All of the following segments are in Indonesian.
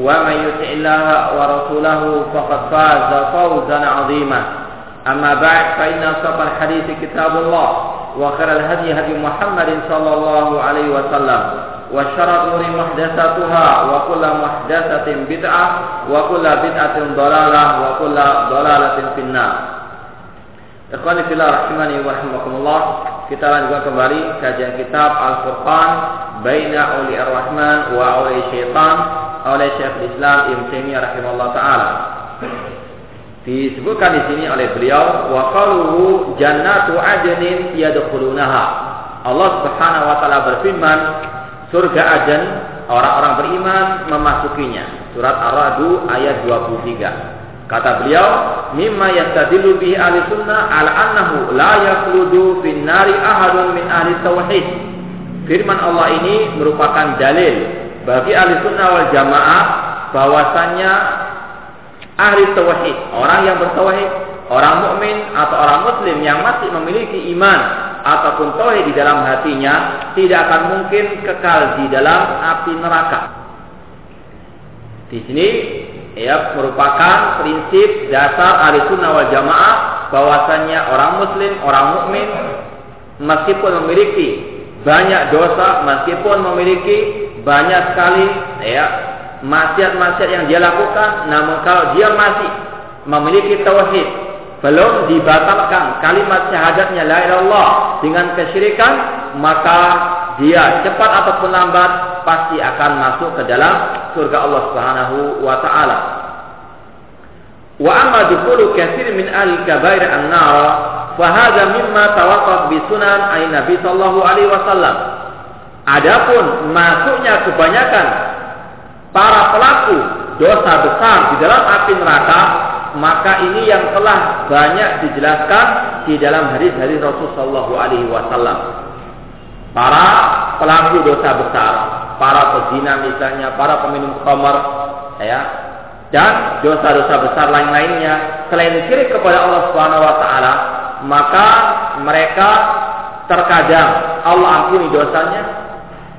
ومن يطع الله ورسوله فقد فاز فوزا عظيما أما بعد فإن أصدق الحديث كتاب الله وخير الهدي هدي محمد صلى الله عليه وسلم وشر الأمور محدثاتها وكل محدثة بدعة وكل بدعة ضلالة وكل ضلالة في النار Ikhwani fillah rahimani wa rahimakumullah. Kita lanjutkan kembali kajian kitab Al-Furqan Baina Uli Ar-Rahman wa Uli Syaitan oleh Syekh Islam Ibn Taimiyah rahimahullah taala. Disebutkan di sini oleh beliau wa qaluhu jannatu adnin yadkhulunaha. Allah Subhanahu wa taala berfirman, surga Aden orang-orang beriman memasukinya. Surat Ar-Ra'd ayat 23. Kata beliau, mimma yastadilu bihi ahli sunnah ala annahu la yakhludu fin nari ahadun min ahli tauhid. Firman Allah ini merupakan dalil bagi ahli sunnah wal jamaah bahwasannya ahli tauhid, orang yang bertauhid, orang mukmin atau orang muslim yang masih memiliki iman ataupun tauhid di dalam hatinya tidak akan mungkin kekal di dalam api neraka. Di sini ya merupakan prinsip dasar ahli sunnah wal jamaah bahwasannya orang muslim, orang mukmin meskipun memiliki banyak dosa, meskipun memiliki banyak sekali ya maksiat-maksiat yang dia lakukan, namun kalau dia masih memiliki tauhid, belum dibatalkan kalimat syahadatnya la ilallah dengan kesyirikan, maka dia cepat ataupun lambat pasti akan masuk ke dalam surga Allah Subhanahu wa taala. Wa amma dukhulu katsir min ahli kabair an-nar fa hadha mimma tawaqqaf bi sunan ay Nabi sallallahu alaihi wasallam. Adapun masuknya kebanyakan para pelaku dosa besar di dalam api neraka, maka ini yang telah banyak dijelaskan di dalam hadis-hadis Rasulullah alaihi wasallam. Para pelaku dosa besar, para pezina misalnya, para peminum khamar, ya, dan dosa-dosa besar lain-lainnya selain syirik kepada Allah Subhanahu wa taala, maka mereka terkadang Allah ampuni dosanya,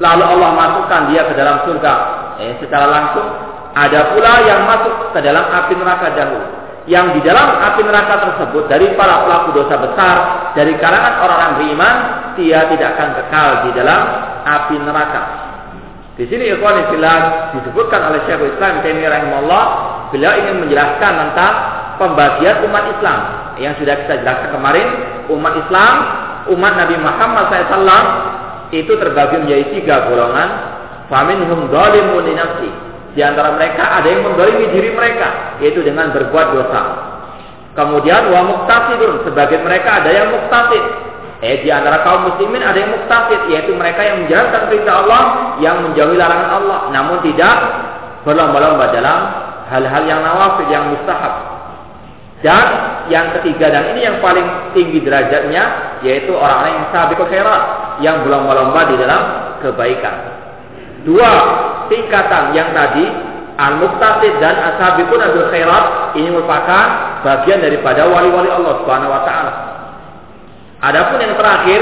lalu Allah masukkan dia ke dalam surga eh, secara langsung. Ada pula yang masuk ke dalam api neraka dahulu. Yang di dalam api neraka tersebut dari para pelaku dosa besar dari kalangan orang-orang beriman, dia tidak akan kekal di dalam api neraka. Di sini ikhwan fillah disebutkan oleh Syekh Islam Taimiyah rahimahullah, beliau ingin menjelaskan tentang pembagian umat Islam yang sudah kita jelaskan kemarin. Umat Islam, umat Nabi Muhammad SAW itu terbagi menjadi tiga golongan. Faminhum zalimun li. Di antara mereka ada yang mendolimi diri mereka, yaitu dengan berbuat dosa. Kemudian wa muqtasidun, sebagian mereka ada yang muqtasid, Eh di antara kaum muslimin ada yang muktafid yaitu mereka yang menjalankan perintah Allah yang menjauhi larangan Allah namun tidak berlomba-lomba dalam hal-hal yang nawafil yang mustahab. Dan yang ketiga dan ini yang paling tinggi derajatnya yaitu orang-orang yang sabiqul khairat yang berlomba-lomba di dalam kebaikan. Dua tingkatan yang tadi al-muqtasid dan as-sabiqun khairat ini merupakan bagian daripada wali-wali Allah Subhanahu wa taala. Adapun yang terakhir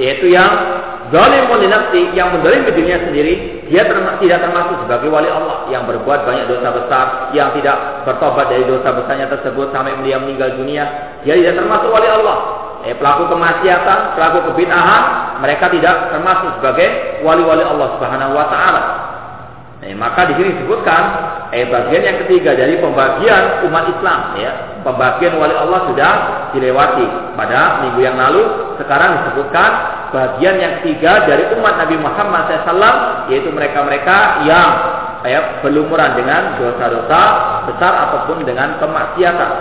yaitu yang zalimun nafsi yang menzalim dirinya sendiri, dia tidak termasuk sebagai wali Allah yang berbuat banyak dosa besar, yang tidak bertobat dari dosa besarnya tersebut sampai dia meninggal dunia, dia tidak termasuk wali Allah. Eh, pelaku kemaksiatan, pelaku kebid'ahan, mereka tidak termasuk sebagai wali-wali Allah Subhanahu wa taala. Eh, maka di sini disebutkan eh bagian yang ketiga dari pembagian umat Islam ya. Pembagian wali Allah sudah dilewati pada minggu yang lalu. Sekarang disebutkan bagian yang ketiga dari umat Nabi Muhammad SAW yaitu mereka-mereka yang ya, berlumuran dengan dosa-dosa besar ataupun dengan kemaksiatan.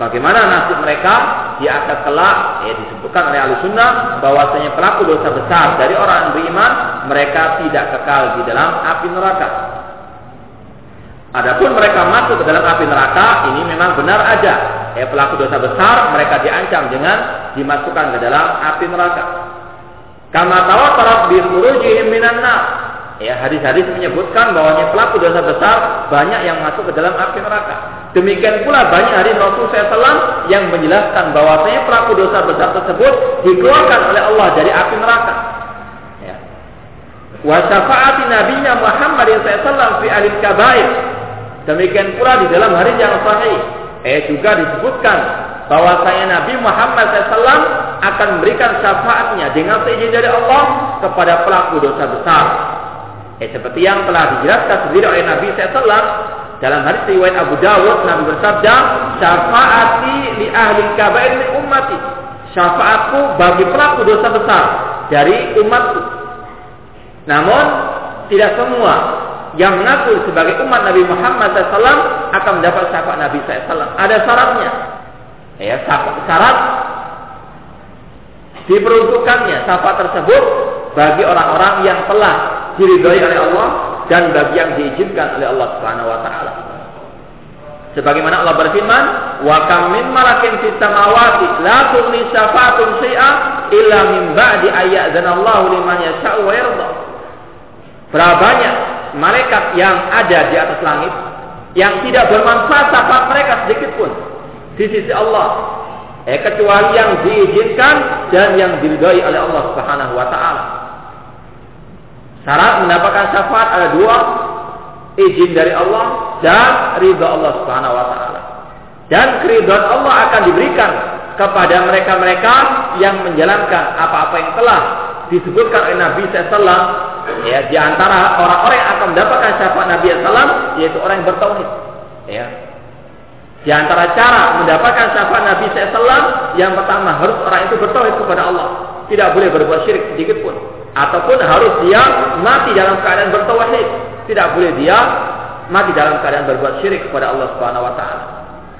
Bagaimana nasib mereka di akhir kelak? Ya disebutkan oleh ahli sunnah bahwasanya pelaku dosa besar dari orang beriman mereka tidak kekal di dalam api neraka. Adapun mereka masuk ke dalam api neraka ini memang benar ada ya pelaku dosa besar mereka diancam dengan dimasukkan ke dalam api neraka. Kama tawatarat bi khurujihim minan. Ya, hadis-hadis menyebutkan bahwanya pelaku dosa besar banyak yang masuk ke dalam api neraka. Demikian pula banyak hadis Rasul SAW yang menjelaskan bahwasanya pelaku dosa besar tersebut dikeluarkan oleh Allah dari api neraka. Ya. Wa syafaati nabinya Muhammad SAW fi ahli kabair. Demikian pula di dalam hadis yang sahih. Eh juga disebutkan bahwasanya Nabi Muhammad SAW akan memberikan syafaatnya dengan seizin dari Allah kepada pelaku dosa besar. Eh, seperti yang telah dijelaskan sendiri oleh Nabi SAW dalam hadis riwayat Abu Dawud Nabi bersabda, "Syafaati li ahli kabair min ummati." Syafaatku bagi pelaku dosa besar dari umatku. Namun tidak semua yang mengaku sebagai umat Nabi Muhammad SAW akan mendapat syafaat Nabi SAW. Ada syaratnya. Ya, syarat diperuntukkannya syafaat tersebut bagi orang-orang yang telah diridhoi oleh Allah dan bagi yang diizinkan oleh Allah Subhanahu wa taala. Sebagaimana Allah berfirman, "Wa kam min malakin fis samawati la tughni syafa'atun syai'a illa min ba'di ayyadzanallahu liman yasha'u wa yarda." Berapa banyak malaikat yang ada di atas langit yang tidak bermanfaat syafaat mereka sedikit pun di sisi Allah eh kecuali yang diizinkan dan yang diridhai oleh Allah Subhanahu wa taala. Syarat mendapatkan syafaat ada dua, izin dari Allah dan ridha Allah Subhanahu wa taala. Dan keridhaan Allah akan diberikan kepada mereka-mereka yang menjalankan apa-apa yang telah disebutkan oleh Nabi SAW ya di antara orang-orang yang akan mendapatkan syafaat Nabi SAW yaitu orang yang bertauhid ya di antara cara mendapatkan syafaat Nabi SAW yang pertama harus orang itu bertauhid kepada Allah tidak boleh berbuat syirik sedikit pun ataupun harus dia mati dalam keadaan bertauhid. Tidak boleh dia mati dalam keadaan berbuat syirik kepada Allah Subhanahu wa taala.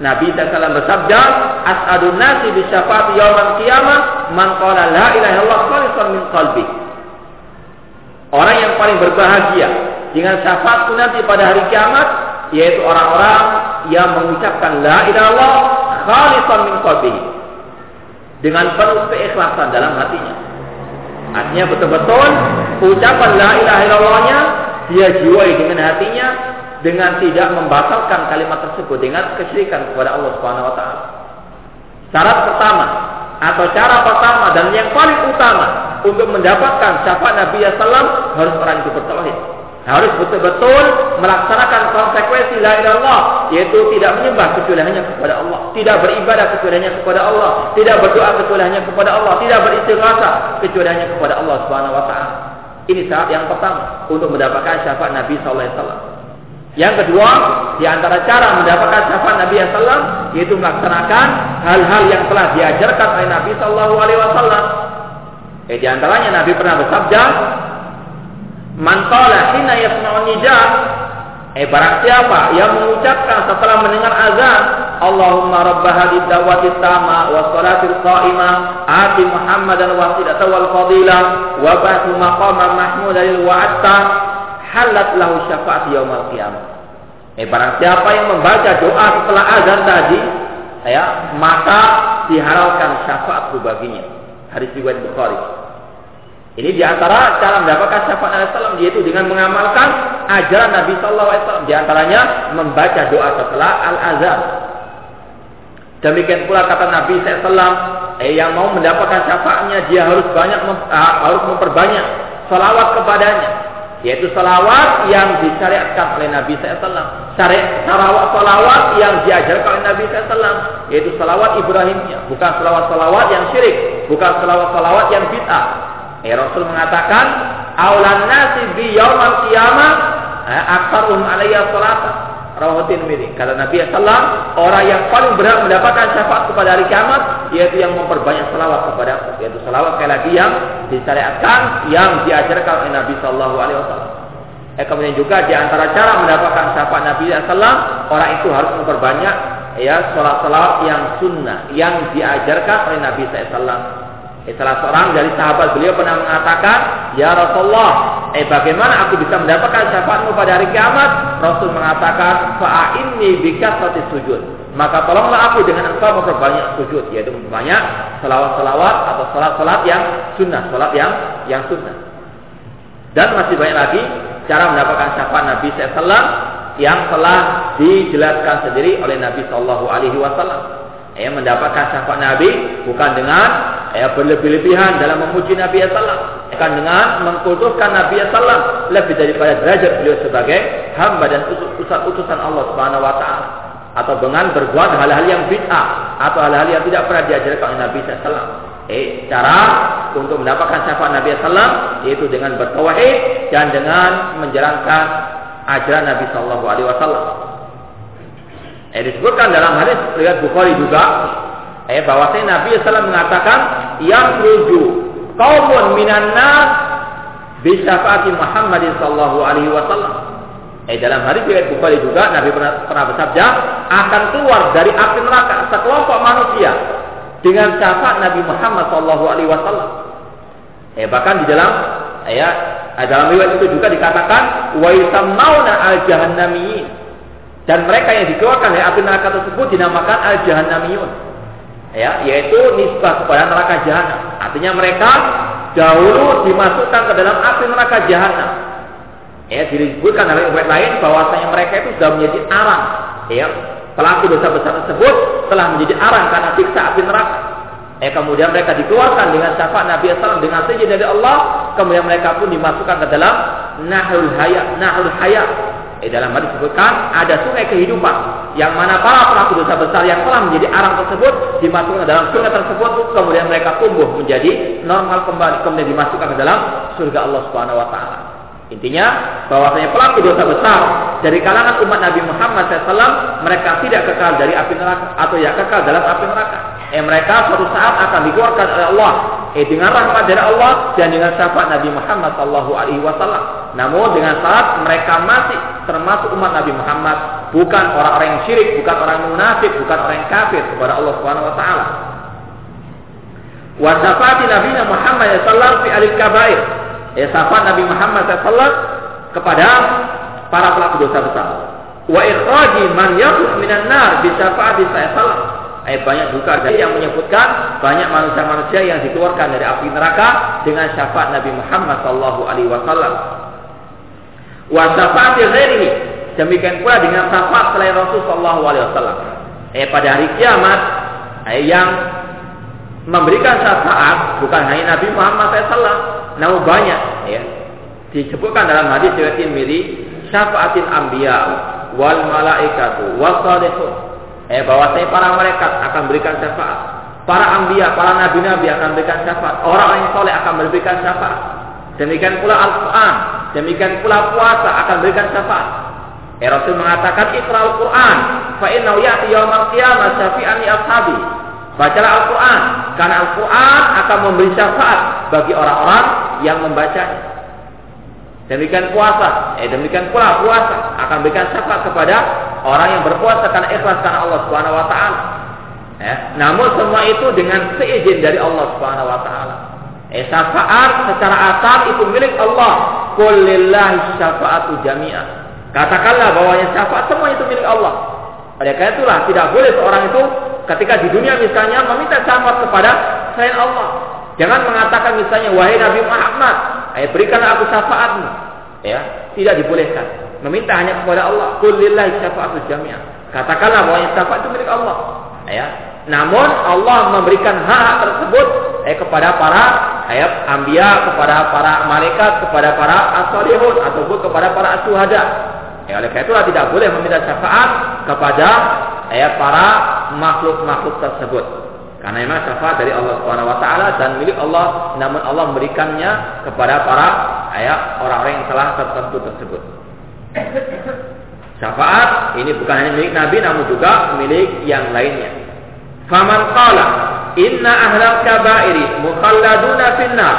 Nabi SAW bersabda, "As'adun nasi bi syafaati yaumil qiyamah man qala la ilaha illallah khalisan min qalbi." Orang yang paling berbahagia dengan syafaatku nanti pada hari kiamat yaitu orang-orang yang mengucapkan la ilaha illallah khalisan dengan penuh keikhlasan dalam hatinya. Artinya betul-betul ucapan la ilaha illallahnya dia jiwai dengan hatinya dengan tidak membatalkan kalimat tersebut dengan kesyirikan kepada Allah Subhanahu wa taala. Syarat pertama atau cara pertama dan yang paling utama untuk mendapatkan syafaat Nabi sallam harus orang itu bertauhid harus betul-betul melaksanakan konsekuensi la ilallah yaitu tidak menyembah kecuali hanya kepada Allah, tidak beribadah kecuali hanya kepada Allah, tidak berdoa kecuali hanya kepada Allah, tidak beristighatsah kecuali hanya kepada Allah Subhanahu wa taala. Ini syarat yang pertama untuk mendapatkan syafaat Nabi wasallam. Yang kedua, di antara cara mendapatkan syafaat Nabi sallallahu yaitu melaksanakan hal-hal yang telah diajarkan oleh Nabi wasallam. Eh, di antaranya Nabi pernah bersabda, Man qala hina yasma'un nida Eh barang siapa yang mengucapkan setelah mendengar azan Allahumma rabb hadhihi da'wati tama wa salatil qa'imah ati Muhammadan wasilata wal fadilah wa ba'thu maqama mahmudan wa'atta halat lahu syafaat yaumil qiyamah. Eh barang siapa yang membaca doa setelah azan tadi ya maka diharapkan syafaat baginya. Hadis riwayat Bukhari. Ini di antara cara mendapatkan syafaat Nabi Sallam yaitu dengan mengamalkan ajaran Nabi Sallallahu Alaihi Wasallam. Di antaranya membaca doa setelah al azan. Demikian pula kata Nabi Sallam, eh, yang mau mendapatkan syafaatnya dia harus banyak mem, uh, harus memperbanyak salawat kepadanya, yaitu salawat yang disyariatkan oleh Nabi SAW. Syariat salawat salawat yang diajarkan oleh Nabi SAW, yaitu salawat Ibrahimnya, bukan salawat salawat yang syirik, bukan salawat salawat yang bid'ah. Eh Rasul mengatakan, "Aulan nasi bi yaumal qiyamah eh, aktsarum alayya salatan." Rawahu Tirmidzi. Kata Nabi sallallahu orang yang paling berhak mendapatkan syafaat kepada hari kiamat yaitu yang memperbanyak selawat kepada aku. Yaitu selawat sekali lagi yang disyariatkan, yang diajarkan oleh Nabi sallallahu alaihi wasallam. Eh, kemudian juga di antara cara mendapatkan syafaat Nabi sallallahu orang itu harus memperbanyak ya salat salawat yang sunnah yang diajarkan oleh Nabi sallallahu Eh, salah seorang dari sahabat beliau pernah mengatakan, Ya Rasulullah, eh bagaimana aku bisa mendapatkan syafaatmu pada hari kiamat? Rasul mengatakan, Fa'inni bikasrati sujud. maka tolonglah aku dengan engkau memperbanyak sujud yaitu memperbanyak selawat-selawat atau salat-salat yang sunnah salat yang yang sunnah dan masih banyak lagi cara mendapatkan syafaat Nabi SAW yang telah dijelaskan sendiri oleh Nabi Shallallahu Alaihi Wasallam. Ya, mendapatkan syafaat Nabi bukan dengan ya, berlebih-lebihan dalam memuji Nabi SAW, bukan dengan mengkuduskan Nabi SAW lebih daripada derajat beliau sebagai hamba dan utusan Allah Subhanahu Wa Taala atau dengan berbuat hal-hal yang bid'ah atau hal-hal yang tidak pernah diajarkan oleh Nabi SAW. Eh, cara untuk mendapatkan syafaat Nabi SAW yaitu dengan bertauhid dan dengan menjalankan ajaran Nabi Shallallahu Alaihi Wasallam. Eh, disebutkan dalam hadis riwayat Bukhari juga, eh bahwasanya Nabi SAW mengatakan yang ruju kaumun minan nas bisyafaati Muhammadin Shallallahu Alaihi Wasallam. Eh dalam hadis riwayat Bukhari juga Nabi pernah, pernah bersabda akan keluar dari api neraka sekelompok manusia dengan syafaat Nabi Muhammad Shallallahu Alaihi Wasallam. Eh bahkan di dalam ya dalam riwayat itu juga dikatakan wa yusammauna al-jahannamiyin. Dan mereka yang dikeluarkan dari api neraka tersebut dinamakan al-jahannamiyun. Ya, yaitu nisbah kepada neraka jahanam. Artinya mereka dahulu dimasukkan ke dalam api neraka jahanam. Ya, disebutkan dalam riwayat lain bahwasanya mereka itu sudah menjadi arang. Ya, pelaku dosa besar tersebut telah menjadi arang karena siksa api neraka. Eh kemudian mereka dikeluarkan dengan syafaat Nabi SAW dengan seizin dari Allah. Kemudian mereka pun dimasukkan ke dalam Nahrul Hayat. Nahrul Hayat. Eh dalam hadis disebutkan ada sungai kehidupan yang mana para pelaku dosa besar yang telah menjadi arang tersebut dimasukkan dalam sungai tersebut kemudian mereka tumbuh menjadi normal kembali kemudian dimasukkan ke dalam surga Allah Subhanahu wa taala. Intinya bahwasanya pelaku dosa besar dari kalangan umat Nabi Muhammad SAW mereka tidak kekal dari api neraka atau ya kekal dalam api neraka eh mereka suatu saat akan dikeluarkan oleh Allah eh dengan rahmat dari Allah dan dengan syafaat Nabi Muhammad sallallahu alaihi wasallam. Namun dengan saat mereka masih termasuk umat Nabi Muhammad, bukan orang-orang yang syirik, bukan orang munafik, bukan orang yang kafir kepada Allah Subhanahu wa taala. Wa syafaati Nabi Muhammad sallallahu fi alil kabair. Eh syafaat Nabi Muhammad sallallahu kepada para pelaku dosa besar. Wa ikhraji man yakhruj minan nar bi syafaati sallallahu Eh, banyak juga dari yang menyebutkan banyak manusia-manusia yang dikeluarkan dari api neraka dengan syafaat Nabi Muhammad Sallallahu Alaihi Wasallam. Wa syafaat demikian pula dengan syafaat selain Rasul Sallallahu Alaihi Wasallam. Eh pada hari kiamat eh, yang memberikan syafaat bukan hanya Nabi Muhammad SAW, namun banyak ya disebutkan dalam hadis riwayat Tirmidzi syafaatin anbiya wal malaikatu salihun eh bahwasanya para malaikat akan berikan syafaat, para ambia, para nabi-nabi akan berikan syafaat, orang yang soleh akan memberikan syafaat. Demikian pula Al-Quran, demikian pula puasa akan berikan syafaat. Eh Rasul mengatakan Iqra Al-Quran, fa innahu ya'ti yaumal qiyamah syafi'an ashabi. Bacalah Al-Quran, karena Al-Quran akan memberi syafaat bagi orang-orang yang membacanya. Demikian puasa, eh demikian pula puasa akan berikan syafaat kepada orang yang berpuasa karena ikhlas karena Allah Subhanahu wa taala. Ya, namun semua itu dengan seizin dari Allah Subhanahu wa taala. Eh syafaat secara asal itu milik Allah. Kullillahi syafaatu jami'ah. Katakanlah bahwa yang syafaat semua itu milik Allah. Oleh karena itulah tidak boleh seorang itu ketika di dunia misalnya meminta syafaat kepada selain Allah. Jangan mengatakan misalnya wahai Nabi Muhammad, ayo berikanlah aku syafaatmu. Ya, tidak dibolehkan. Meminta hanya kepada Allah. Kulillahi syafa'atu jami'ah. Katakanlah bahwa syafaat itu milik Allah. Ya. Namun Allah memberikan hak tersebut eh, kepada para ayat ambia, kepada para malaikat, kepada para asolihun ataupun kepada para asuhada. Ya, oleh karena itulah tidak boleh meminta syafaat kepada ayat para makhluk-makhluk tersebut. Karena memang syafaat dari Allah Subhanahu wa taala dan milik Allah, namun Allah memberikannya kepada para ayat orang-orang yang telah tertentu tersebut. Syafaat ini bukan hanya milik Nabi namun juga milik yang lainnya. Faman qala inna ahlal kaba'iri mukhalladuna finnar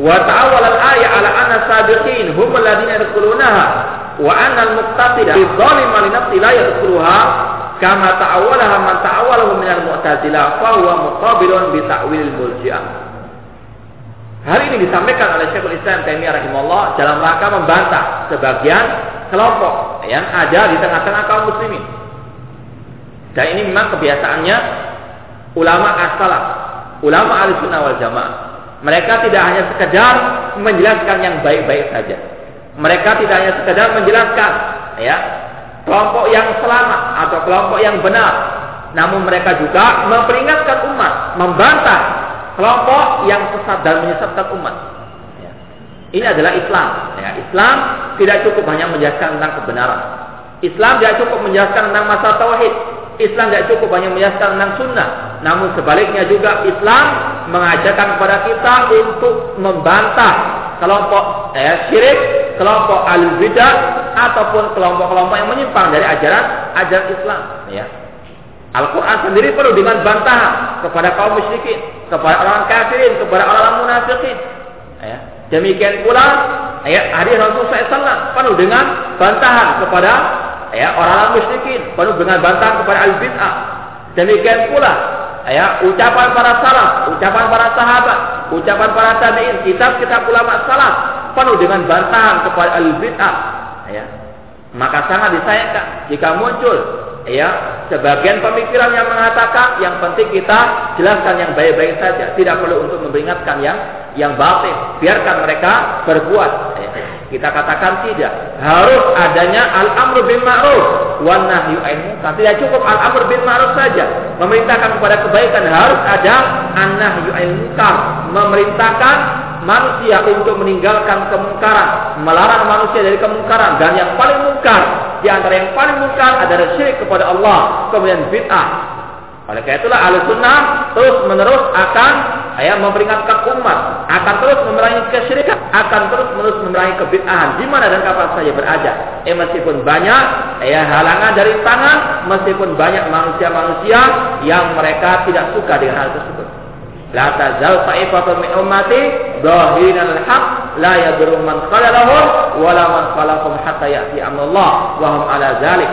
wa ta'awwal al-ayat ala anna sabiqin hum alladziina yadkhulunaha wa anna al-muqtasida bi dhalim li nafsi la yadkhuluha kama ta'awwalaha man ta'awwalahu min al-mu'tazilah fa huwa muqabilun bi ta'wil murji'ah. Hal ini disampaikan oleh Syekhul Islam Taimiyah rahimahullah dalam rangka membantah sebagian kelompok yang ada di tengah-tengah kaum muslimin. Dan ini memang kebiasaannya ulama as-salaf, ulama al-sunnah wal jamaah. Mereka tidak hanya sekedar menjelaskan yang baik-baik saja. Mereka tidak hanya sekedar menjelaskan ya kelompok yang selamat atau kelompok yang benar. Namun mereka juga memperingatkan umat, membantah kelompok yang sesat dan menyesatkan umat. Ya. Ini adalah Islam. Ya. Islam tidak cukup hanya menjelaskan tentang kebenaran. Islam tidak cukup menjelaskan tentang masalah tauhid. Islam tidak cukup hanya menjelaskan tentang sunnah. Namun sebaliknya juga Islam mengajarkan kepada kita untuk membantah kelompok eh, syirik, kelompok al-bidah ataupun kelompok-kelompok yang menyimpang dari ajaran ajaran Islam. Ya. Al-Quran sendiri penuh dengan bantahan kepada kaum musyrikin, kepada orang kafirin, kepada orang munafikin. Ya. Demikian pula ya, hadis Rasulullah SAW penuh dengan bantahan kepada ya orang-orang musyrikin, penuh dengan bantahan kepada al-bid'ah. Demikian pula ya ucapan para salaf, ucapan para sahabat, ucapan para tabi'in, kitab-kitab ulama salaf penuh dengan bantahan kepada al-bid'ah. Ya. Maka sangat disayangkan jika muncul ya sebagian pemikiran yang mengatakan yang penting kita jelaskan yang baik-baik saja, tidak perlu untuk memperingatkan yang yang batin. Biarkan mereka berbuat. Kita katakan tidak. Harus adanya al-amru bin ma'ruf wan nahyu munkar. Tidak cukup al-amru bin ma'ruf saja. Memerintahkan kepada kebaikan harus ada an-nahyu munkar. Memerintahkan manusia untuk meninggalkan kemungkaran, melarang manusia dari kemungkaran dan yang paling mungkar di antara yang paling mungkar adalah syirik kepada Allah, kemudian bid'ah, oleh karena itulah ahli sunnah terus menerus akan ya, memperingatkan umat, akan terus memerangi kesyirikan, akan terus menerus memerangi kebid'ahan di mana dan kapan saja berada. Eh meskipun banyak ya halangan dari tangan, meskipun banyak manusia-manusia yang mereka tidak suka dengan hal tersebut. La tazal ta'ifatun min ummati dhahirin al-haq la yadurru man khalalahum wa la man khalaqahum hatta ya'ti amrullah wa hum ala dzalik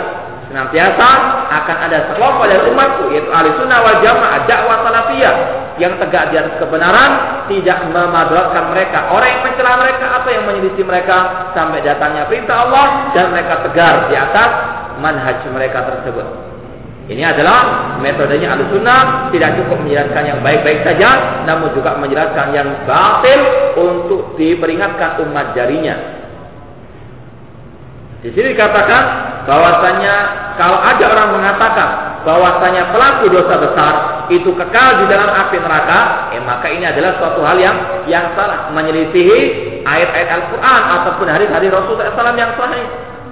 senantiasa akan ada sekelompok dari umatku yaitu ahli sunnah wal jamaah dakwah salafiyah yang tegak di atas kebenaran tidak memadaratkan mereka. Orang yang mencela mereka atau yang menyelisih mereka? Sampai datangnya perintah Allah dan mereka tegar di atas manhaj mereka tersebut. Ini adalah metodenya ahli sunnah tidak cukup menjelaskan yang baik-baik saja namun juga menjelaskan yang batil untuk diperingatkan umat jarinya di sini dikatakan bahwasanya kalau ada orang mengatakan bahwasanya pelaku dosa besar itu kekal di dalam api neraka, eh maka ini adalah suatu hal yang yang salah, menyelisihi ayat-ayat Al-Qur'an ataupun hadis-hadis Rasulullah SAW yang sahih.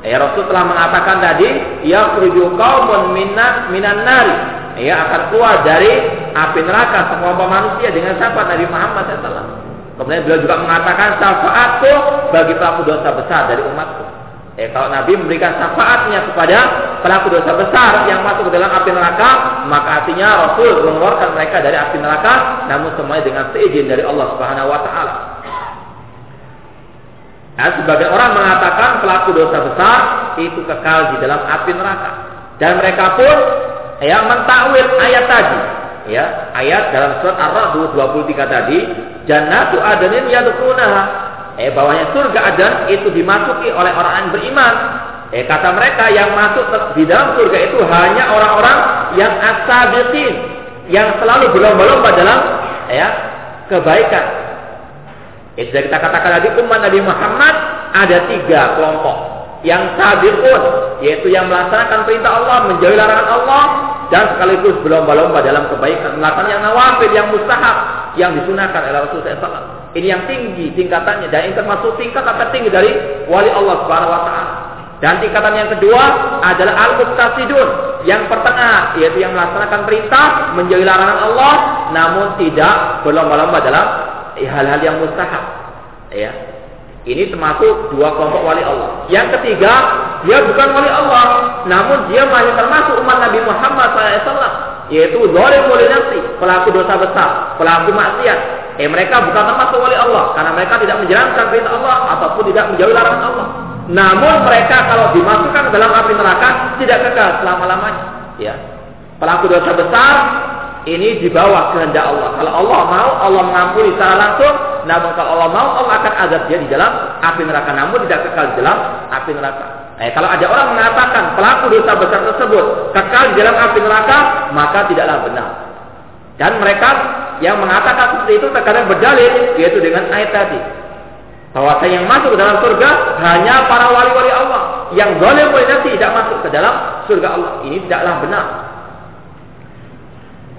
Eh Rasul telah mengatakan tadi, ya khruju qaumun minan minan nari. Ya akan keluar dari api neraka semua manusia dengan syafaat Nabi Muhammad SAW. Kemudian beliau juga mengatakan syafaatku bagi pelaku dosa besar dari umatku. Eh, kalau Nabi memberikan syafaatnya kepada pelaku dosa besar yang masuk ke dalam api neraka, maka artinya Rasul mengeluarkan mereka dari api neraka, namun semuanya dengan seizin dari Allah Subhanahu Wa Taala. Nah, sebagai orang mengatakan pelaku dosa besar itu kekal di dalam api neraka, dan mereka pun ya mentakwil ayat tadi, ya ayat dalam surat Ar-Ra'd 23 tadi, jannatu adnin yadkhunaha eh bahwanya surga Adan itu dimasuki oleh orang yang beriman. Eh kata mereka yang masuk di dalam surga itu hanya orang-orang yang asabiqin, yang selalu berlomba-lomba dalam ya kebaikan. Itu kita katakan tadi umat Nabi Muhammad ada tiga kelompok. Yang sabiqun, yaitu yang melaksanakan perintah Allah, menjauhi larangan Allah, dan sekaligus berlomba-lomba dalam kebaikan, melakukan yang nawafil, yang mustahab, yang disunahkan oleh Rasulullah SAW. Ini yang tinggi tingkatannya dan ini termasuk tingkat tinggi dari wali Allah Subhanahu wa taala. Dan tingkatan yang kedua adalah al-muqtasidun, yang pertengah yaitu yang melaksanakan perintah, menjauhi larangan Allah namun tidak berlomba-lomba dalam hal-hal yang mustahab. Ya. Ini termasuk dua kelompok wali Allah. Yang ketiga, dia bukan wali Allah, namun dia masih termasuk umat Nabi Muhammad SAW, yaitu zalim nafsi, pelaku dosa besar, pelaku maksiat, Eh mereka bukan termasuk wali Allah karena mereka tidak menjalankan perintah Allah ataupun tidak menjauhi larangan Allah. Namun mereka kalau dimasukkan dalam api neraka tidak kekal selama-lamanya. Ya. Pelaku dosa besar ini di bawah kehendak Allah. Kalau Allah mau, Allah mengampuni secara langsung. Namun kalau Allah mau, Allah akan azab dia di dalam api neraka. Namun tidak kekal di dalam api neraka. Eh, kalau ada orang mengatakan pelaku dosa besar tersebut kekal di dalam api neraka, maka tidaklah benar. Dan mereka yang mengatakan seperti itu terkadang berdalil yaitu dengan ayat tadi. Bahwa yang masuk ke dalam surga hanya para wali-wali Allah. Yang boleh boleh tidak masuk ke dalam surga Allah. Ini tidaklah benar.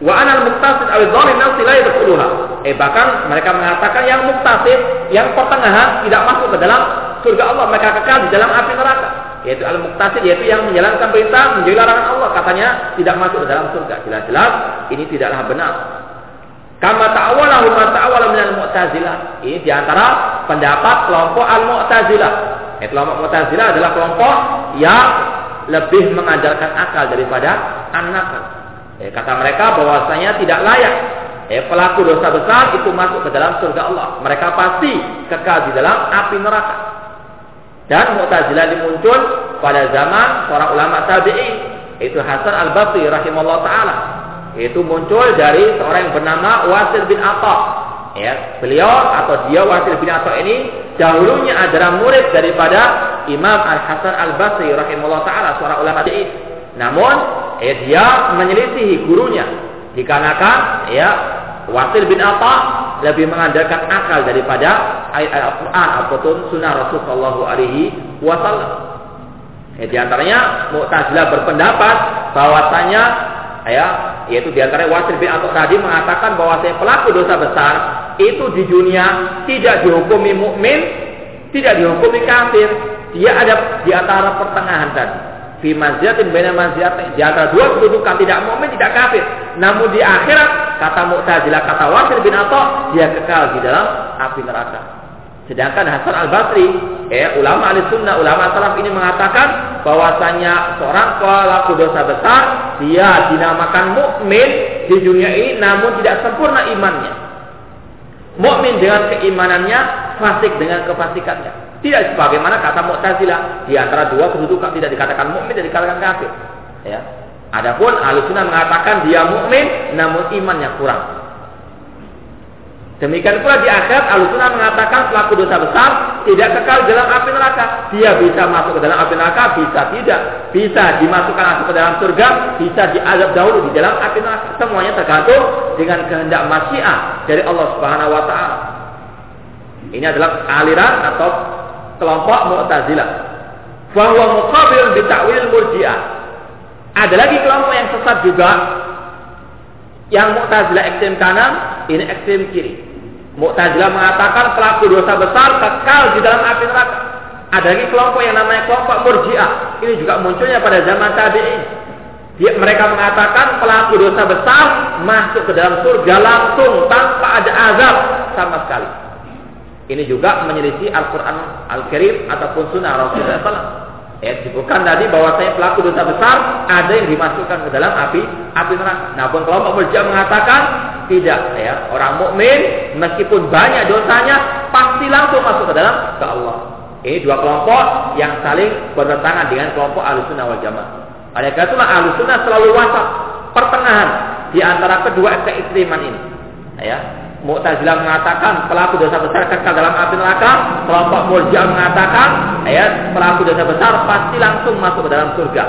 Wa muktasid dhalim nafsi la. Eh bahkan mereka mengatakan yang muktasid, yang pertengahan tidak masuk ke dalam surga Allah, mereka kekal di dalam api neraka. Yaitu al muktasid yaitu yang menjalankan perintah, menjauhi larangan Allah, katanya tidak masuk ke dalam surga. Jelas-jelas ini tidaklah benar. Kama ta'awalahu ma ta'awala minal mu'tazilah. Ini di antara pendapat kelompok al-mu'tazilah. Eh, kelompok mu'tazilah adalah kelompok yang lebih mengandalkan akal daripada anak. Eh, kata mereka bahwasanya tidak layak eh, pelaku dosa besar itu masuk ke dalam surga Allah. Mereka pasti kekal di dalam api neraka. Dan Mu'tazilah dimuncul pada zaman seorang ulama tabi'in, itu Hasan Al-Basri rahimahullah taala itu muncul dari seorang yang bernama Wasil bin Atta. Ya, beliau atau dia Wasil bin Atta ini dahulunya adalah murid daripada Imam Al Hasan Al Basri rahimahullah taala seorang ulama tabi'in. Namun, ya, dia menyelisihi gurunya dikarenakan ya Wasil bin Atta lebih mengandalkan akal daripada ayat Al-Quran ataupun sunnah Rasulullah Alaihi Wasallam. Ya, di antaranya Mu'tazilah berpendapat bahwasanya ya yaitu di antara Wasil bin Atok tadi mengatakan bahwa saya pelaku dosa besar itu di dunia tidak dihukumi mukmin, tidak dihukumi kafir. Dia ada di antara pertengahan tadi. Fi manzilatin baina manzilatin di antara dua kedudukan tidak mukmin tidak kafir. Namun di akhirat kata Mu'tazilah kata Wasil bin Atok dia kekal di dalam api neraka. Sedangkan Hasan Al Basri, eh, ulama ahli sunnah, ulama salaf ini mengatakan bahwasanya seorang pelaku dosa besar dia dinamakan mukmin di dunia ini, namun tidak sempurna imannya. Mukmin dengan keimanannya, fasik dengan kefasikannya. Tidak sebagaimana kata Mu'tazilah di antara dua kedudukan tidak dikatakan mukmin dan dikatakan kafir. Ya. Adapun ahli sunnah mengatakan dia mukmin, namun imannya kurang. Demikian pula di akhirat Al-Sunnah mengatakan pelaku dosa besar tidak kekal dalam api neraka. Dia bisa masuk ke dalam api neraka, bisa tidak. Bisa dimasukkan masuk ke dalam surga, bisa diazab dahulu di dalam api neraka. Semuanya tergantung dengan kehendak masyiah dari Allah Subhanahu wa taala. Ini adalah aliran atau kelompok Mu'tazilah. Bahwa muqabil bi ta'wil murji'ah. Ada lagi kelompok yang sesat juga yang Mu'tazilah ekstrem kanan, ini ekstrem kiri. Mu'tazilah mengatakan pelaku dosa besar kekal di dalam api neraka. Ada lagi kelompok yang namanya kelompok Murji'ah. Ini juga munculnya pada zaman tabi'in. Mereka mengatakan pelaku dosa besar masuk ke dalam surga langsung tanpa ada azab sama sekali. Ini juga menyelisih Al-Quran Al-Karim ataupun Sunnah Rasulullah SAW. Ya, disebutkan tadi bahwa saya pelaku dosa besar ada yang dimasukkan ke dalam api api neraka. Namun kelompok murjiah mengatakan tidak ya orang mukmin meskipun banyak dosanya pasti langsung masuk ke dalam ke Allah. Ini dua kelompok yang saling bertentangan dengan kelompok alusunah wal jamaah. Oleh karena itulah alusunah selalu wasat pertengahan di antara kedua ekstreman ini. Ya, Mu'tazilah mengatakan pelaku dosa besar kekal dalam api neraka, kelompok Murji'ah mengatakan ya pelaku dosa besar pasti langsung masuk ke dalam surga.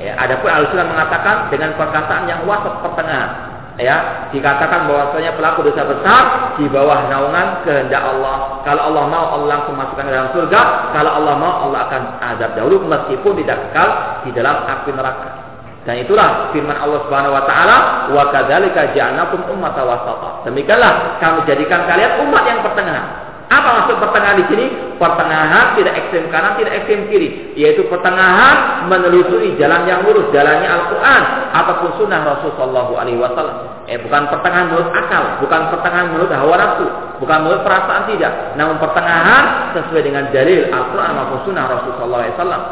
Ya, adapun Al-Sunnah mengatakan dengan perkataan yang wasat pertengahan. Ya, dikatakan bahwasanya pelaku dosa besar di bawah naungan kehendak Allah. Kalau Allah mau Allah langsung masukkan ke dalam surga, kalau Allah mau Allah akan azab dahulu meskipun tidak kekal di dalam api neraka. Dan itulah firman Allah Subhanahu wa taala, "Wa kadzalika ja'alnakum ummatan wasata." Demikianlah kami jadikan kalian umat yang pertengahan. Apa maksud pertengahan di sini? Pertengahan tidak ekstrem kanan, tidak ekstrem kiri, yaitu pertengahan menelusuri jalan yang lurus, jalannya Al-Qur'an ataupun sunnah Rasul sallallahu alaihi wasallam. Eh bukan pertengahan menurut akal, bukan pertengahan menurut hawa nafsu, bukan menurut perasaan tidak, namun pertengahan sesuai dengan dalil Al-Qur'an maupun sunnah Rasul sallallahu alaihi wasallam.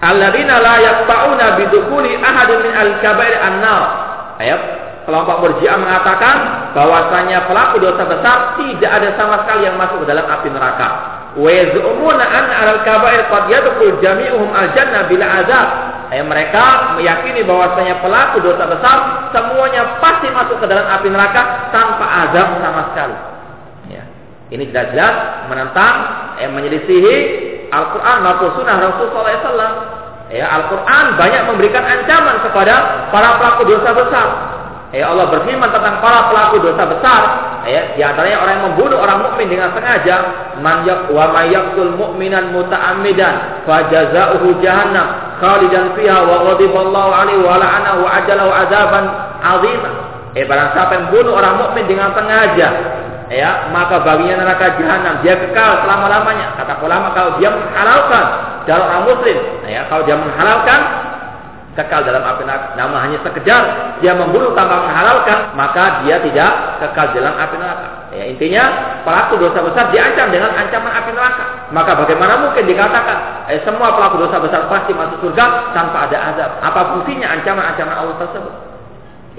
Alladzina la yaqta'una bidukhuli ahadin min al-kaba'ir an-nar. Ayat kelompok Murji'ah mengatakan bahwasanya pelaku dosa besar tidak ada sama sekali yang masuk ke dalam api neraka. Wa yaz'umuna an al-kaba'ir qad yadkhul jami'uhum al-jannah bila azab. Ayat mereka meyakini bahwasanya pelaku dosa besar semuanya pasti masuk ke dalam api neraka tanpa azab sama sekali. Ya. Ini jelas-jelas menentang, eh, menyelisihi Al-Quran maupun Sunnah Rasulullah SAW. Ya, Al-Quran banyak memberikan ancaman kepada para pelaku dosa besar. Ya Allah berfirman tentang para pelaku dosa besar. Ya, di antaranya orang yang membunuh orang mukmin dengan sengaja, man wa may yaqtul mu'minan muta'ammidan fajaza'uhu jahannam khalidan fiha wa ghadiballahu alaihi wa la'anahu wa ajalahu azaban 'azima. Eh barang siapa yang membunuh orang mukmin dengan sengaja, ya maka baginya neraka jahanam dia kekal selama lamanya kata ulama kalau dia menghalalkan darah orang muslim ya kalau dia menghalalkan kekal dalam api neraka. Namun hanya sekedar dia membunuh tanpa menghalalkan, maka dia tidak kekal dalam api neraka. Ya, intinya pelaku dosa besar diancam dengan ancaman api neraka. Maka bagaimana mungkin dikatakan eh, semua pelaku dosa besar pasti masuk surga tanpa ada azab? Apa fungsinya ancaman-ancaman Allah tersebut?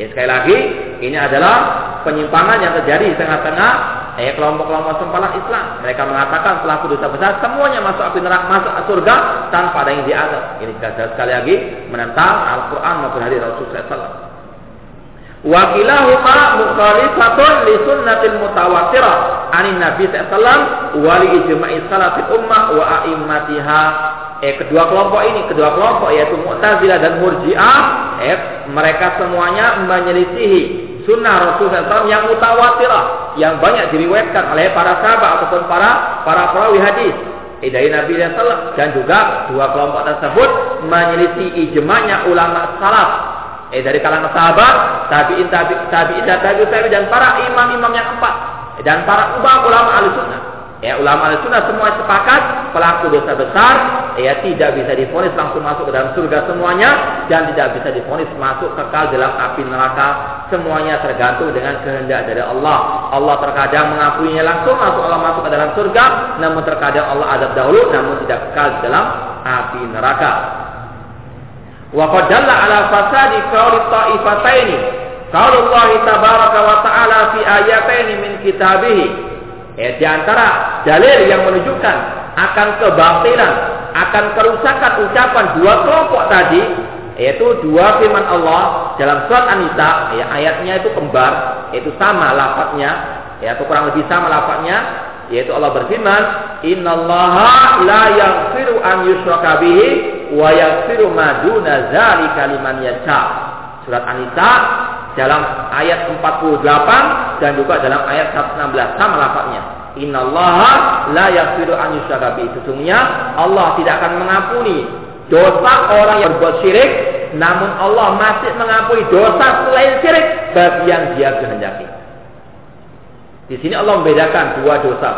Ya sekali lagi ini adalah penyimpangan yang terjadi di tengah-tengah eh, kelompok-kelompok sempalan Islam. Mereka mengatakan pelaku dosa besar semuanya masuk api neraka, masuk surga tanpa ada yang diazab. Ini sekali lagi menentang Al-Quran maupun hadis Rasulullah SAW. Wakilahuma mukhalifatun li sunnatil mutawatirah anin Nabi SAW wali ijma'i salatil ummah wa a'immatiha eh, kedua kelompok ini, kedua kelompok yaitu Mu'tazilah dan Murji'ah, eh, mereka semuanya menyelisihi sunnah Rasulullah SAW yang mutawatirah, yang banyak diriwayatkan oleh para sahabat ataupun para para perawi hadis. Eh, dari Nabi SAW dan juga dua kelompok tersebut menyelisih ijma'nya ulama salaf. Eh dari kalangan sahabat, tabi'in tabi'in tabi'in tabi'in tabi, dan para imam-imam yang empat dan para ulama ulama al-sunnah Ya, ulama al-sunnah semua sepakat pelaku dosa besar ya tidak bisa difonis langsung masuk ke dalam surga semuanya dan tidak bisa difonis masuk kekal dalam api neraka. Semuanya tergantung dengan kehendak dari Allah. Allah terkadang mengampuninya langsung masuk Allah masuk ke dalam surga, namun terkadang Allah adab dahulu namun tidak kekal dalam api neraka. Wa qad dalla ala fasadi qawli ta'ifataini. Qaulullah tabaraka wa ta'ala fi ayataini min kitabihi Ya, di antara dalil yang menunjukkan akan kebatilan, akan kerusakan ucapan dua kelompok tadi, yaitu dua firman Allah dalam surat An-Nisa, ya, ayatnya itu kembar, yaitu sama lafadznya, ya, kurang lebih sama lafadznya, yaitu Allah berfirman, "Innallaha la yaghfiru an yushraka bihi wa yaghfiru ma duna dzalika liman yasha." Surat An-Nisa dalam ayat 48 dan juga dalam ayat 116 sama lafaznya. Innallaha la yaghfiru an Sesungguhnya Allah tidak akan mengampuni dosa orang yang berbuat syirik, namun Allah masih mengampuni dosa selain syirik bagi yang Dia kehendaki. Di sini Allah membedakan dua dosa.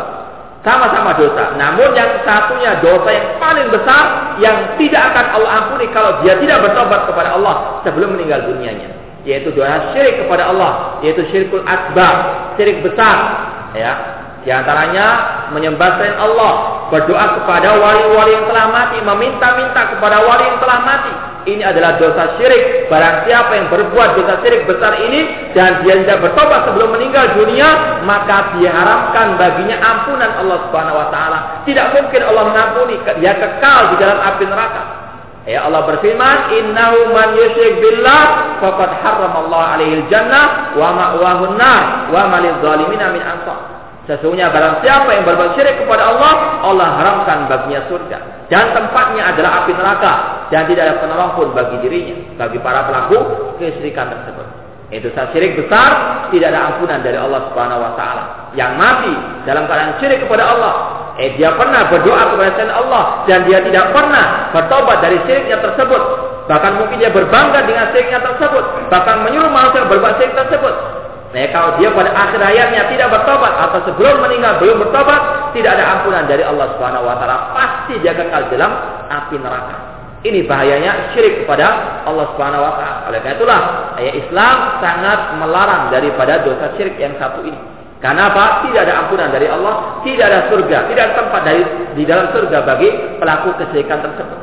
Sama-sama dosa. Namun yang satunya dosa yang paling besar yang tidak akan Allah ampuni kalau dia tidak bertobat kepada Allah sebelum meninggal dunianya yaitu doa syirik kepada Allah, yaitu syirkul akbar, syirik besar, ya. Di antaranya menyembah selain Allah, berdoa kepada wali-wali yang telah mati, meminta-minta kepada wali yang telah mati. Ini adalah dosa syirik. Barang siapa yang berbuat dosa syirik besar ini dan dia tidak bertobat sebelum meninggal dunia, maka diharamkan baginya ampunan Allah Subhanahu wa taala. Tidak mungkin Allah mengampuni, dia kekal di dalam api neraka. Ya Allah berfirman, "Innahu man yusyrik billah faqad harramallahu alaihi jannah wa ma'wahu nar wa ma lidzalimin min ansar." Sesungguhnya barang siapa yang berbuat syirik kepada Allah, Allah haramkan baginya surga dan tempatnya adalah api neraka dan tidak ada penolong pun bagi dirinya, bagi para pelaku kesyirikan tersebut. Itu syirik besar, tidak ada ampunan dari Allah Subhanahu wa taala. Yang mati dalam keadaan syirik kepada Allah, Eh dia pernah berdoa kepada selain Allah dan dia tidak pernah bertobat dari syiriknya tersebut. Bahkan mungkin dia berbangga dengan syiriknya tersebut. Bahkan menyuruh manusia berbuat syirik tersebut. Nah, kalau dia pada akhir hayatnya tidak bertobat atau sebelum meninggal belum bertobat, tidak ada ampunan dari Allah Subhanahu wa taala, pasti dia kekal dalam api neraka. Ini bahayanya syirik kepada Allah Subhanahu wa taala. Oleh karena itulah, ayat Islam sangat melarang daripada dosa syirik yang satu ini. Karena apa? Tidak ada ampunan dari Allah, tidak ada surga, tidak ada tempat dari di dalam surga bagi pelaku kesyirikan tersebut.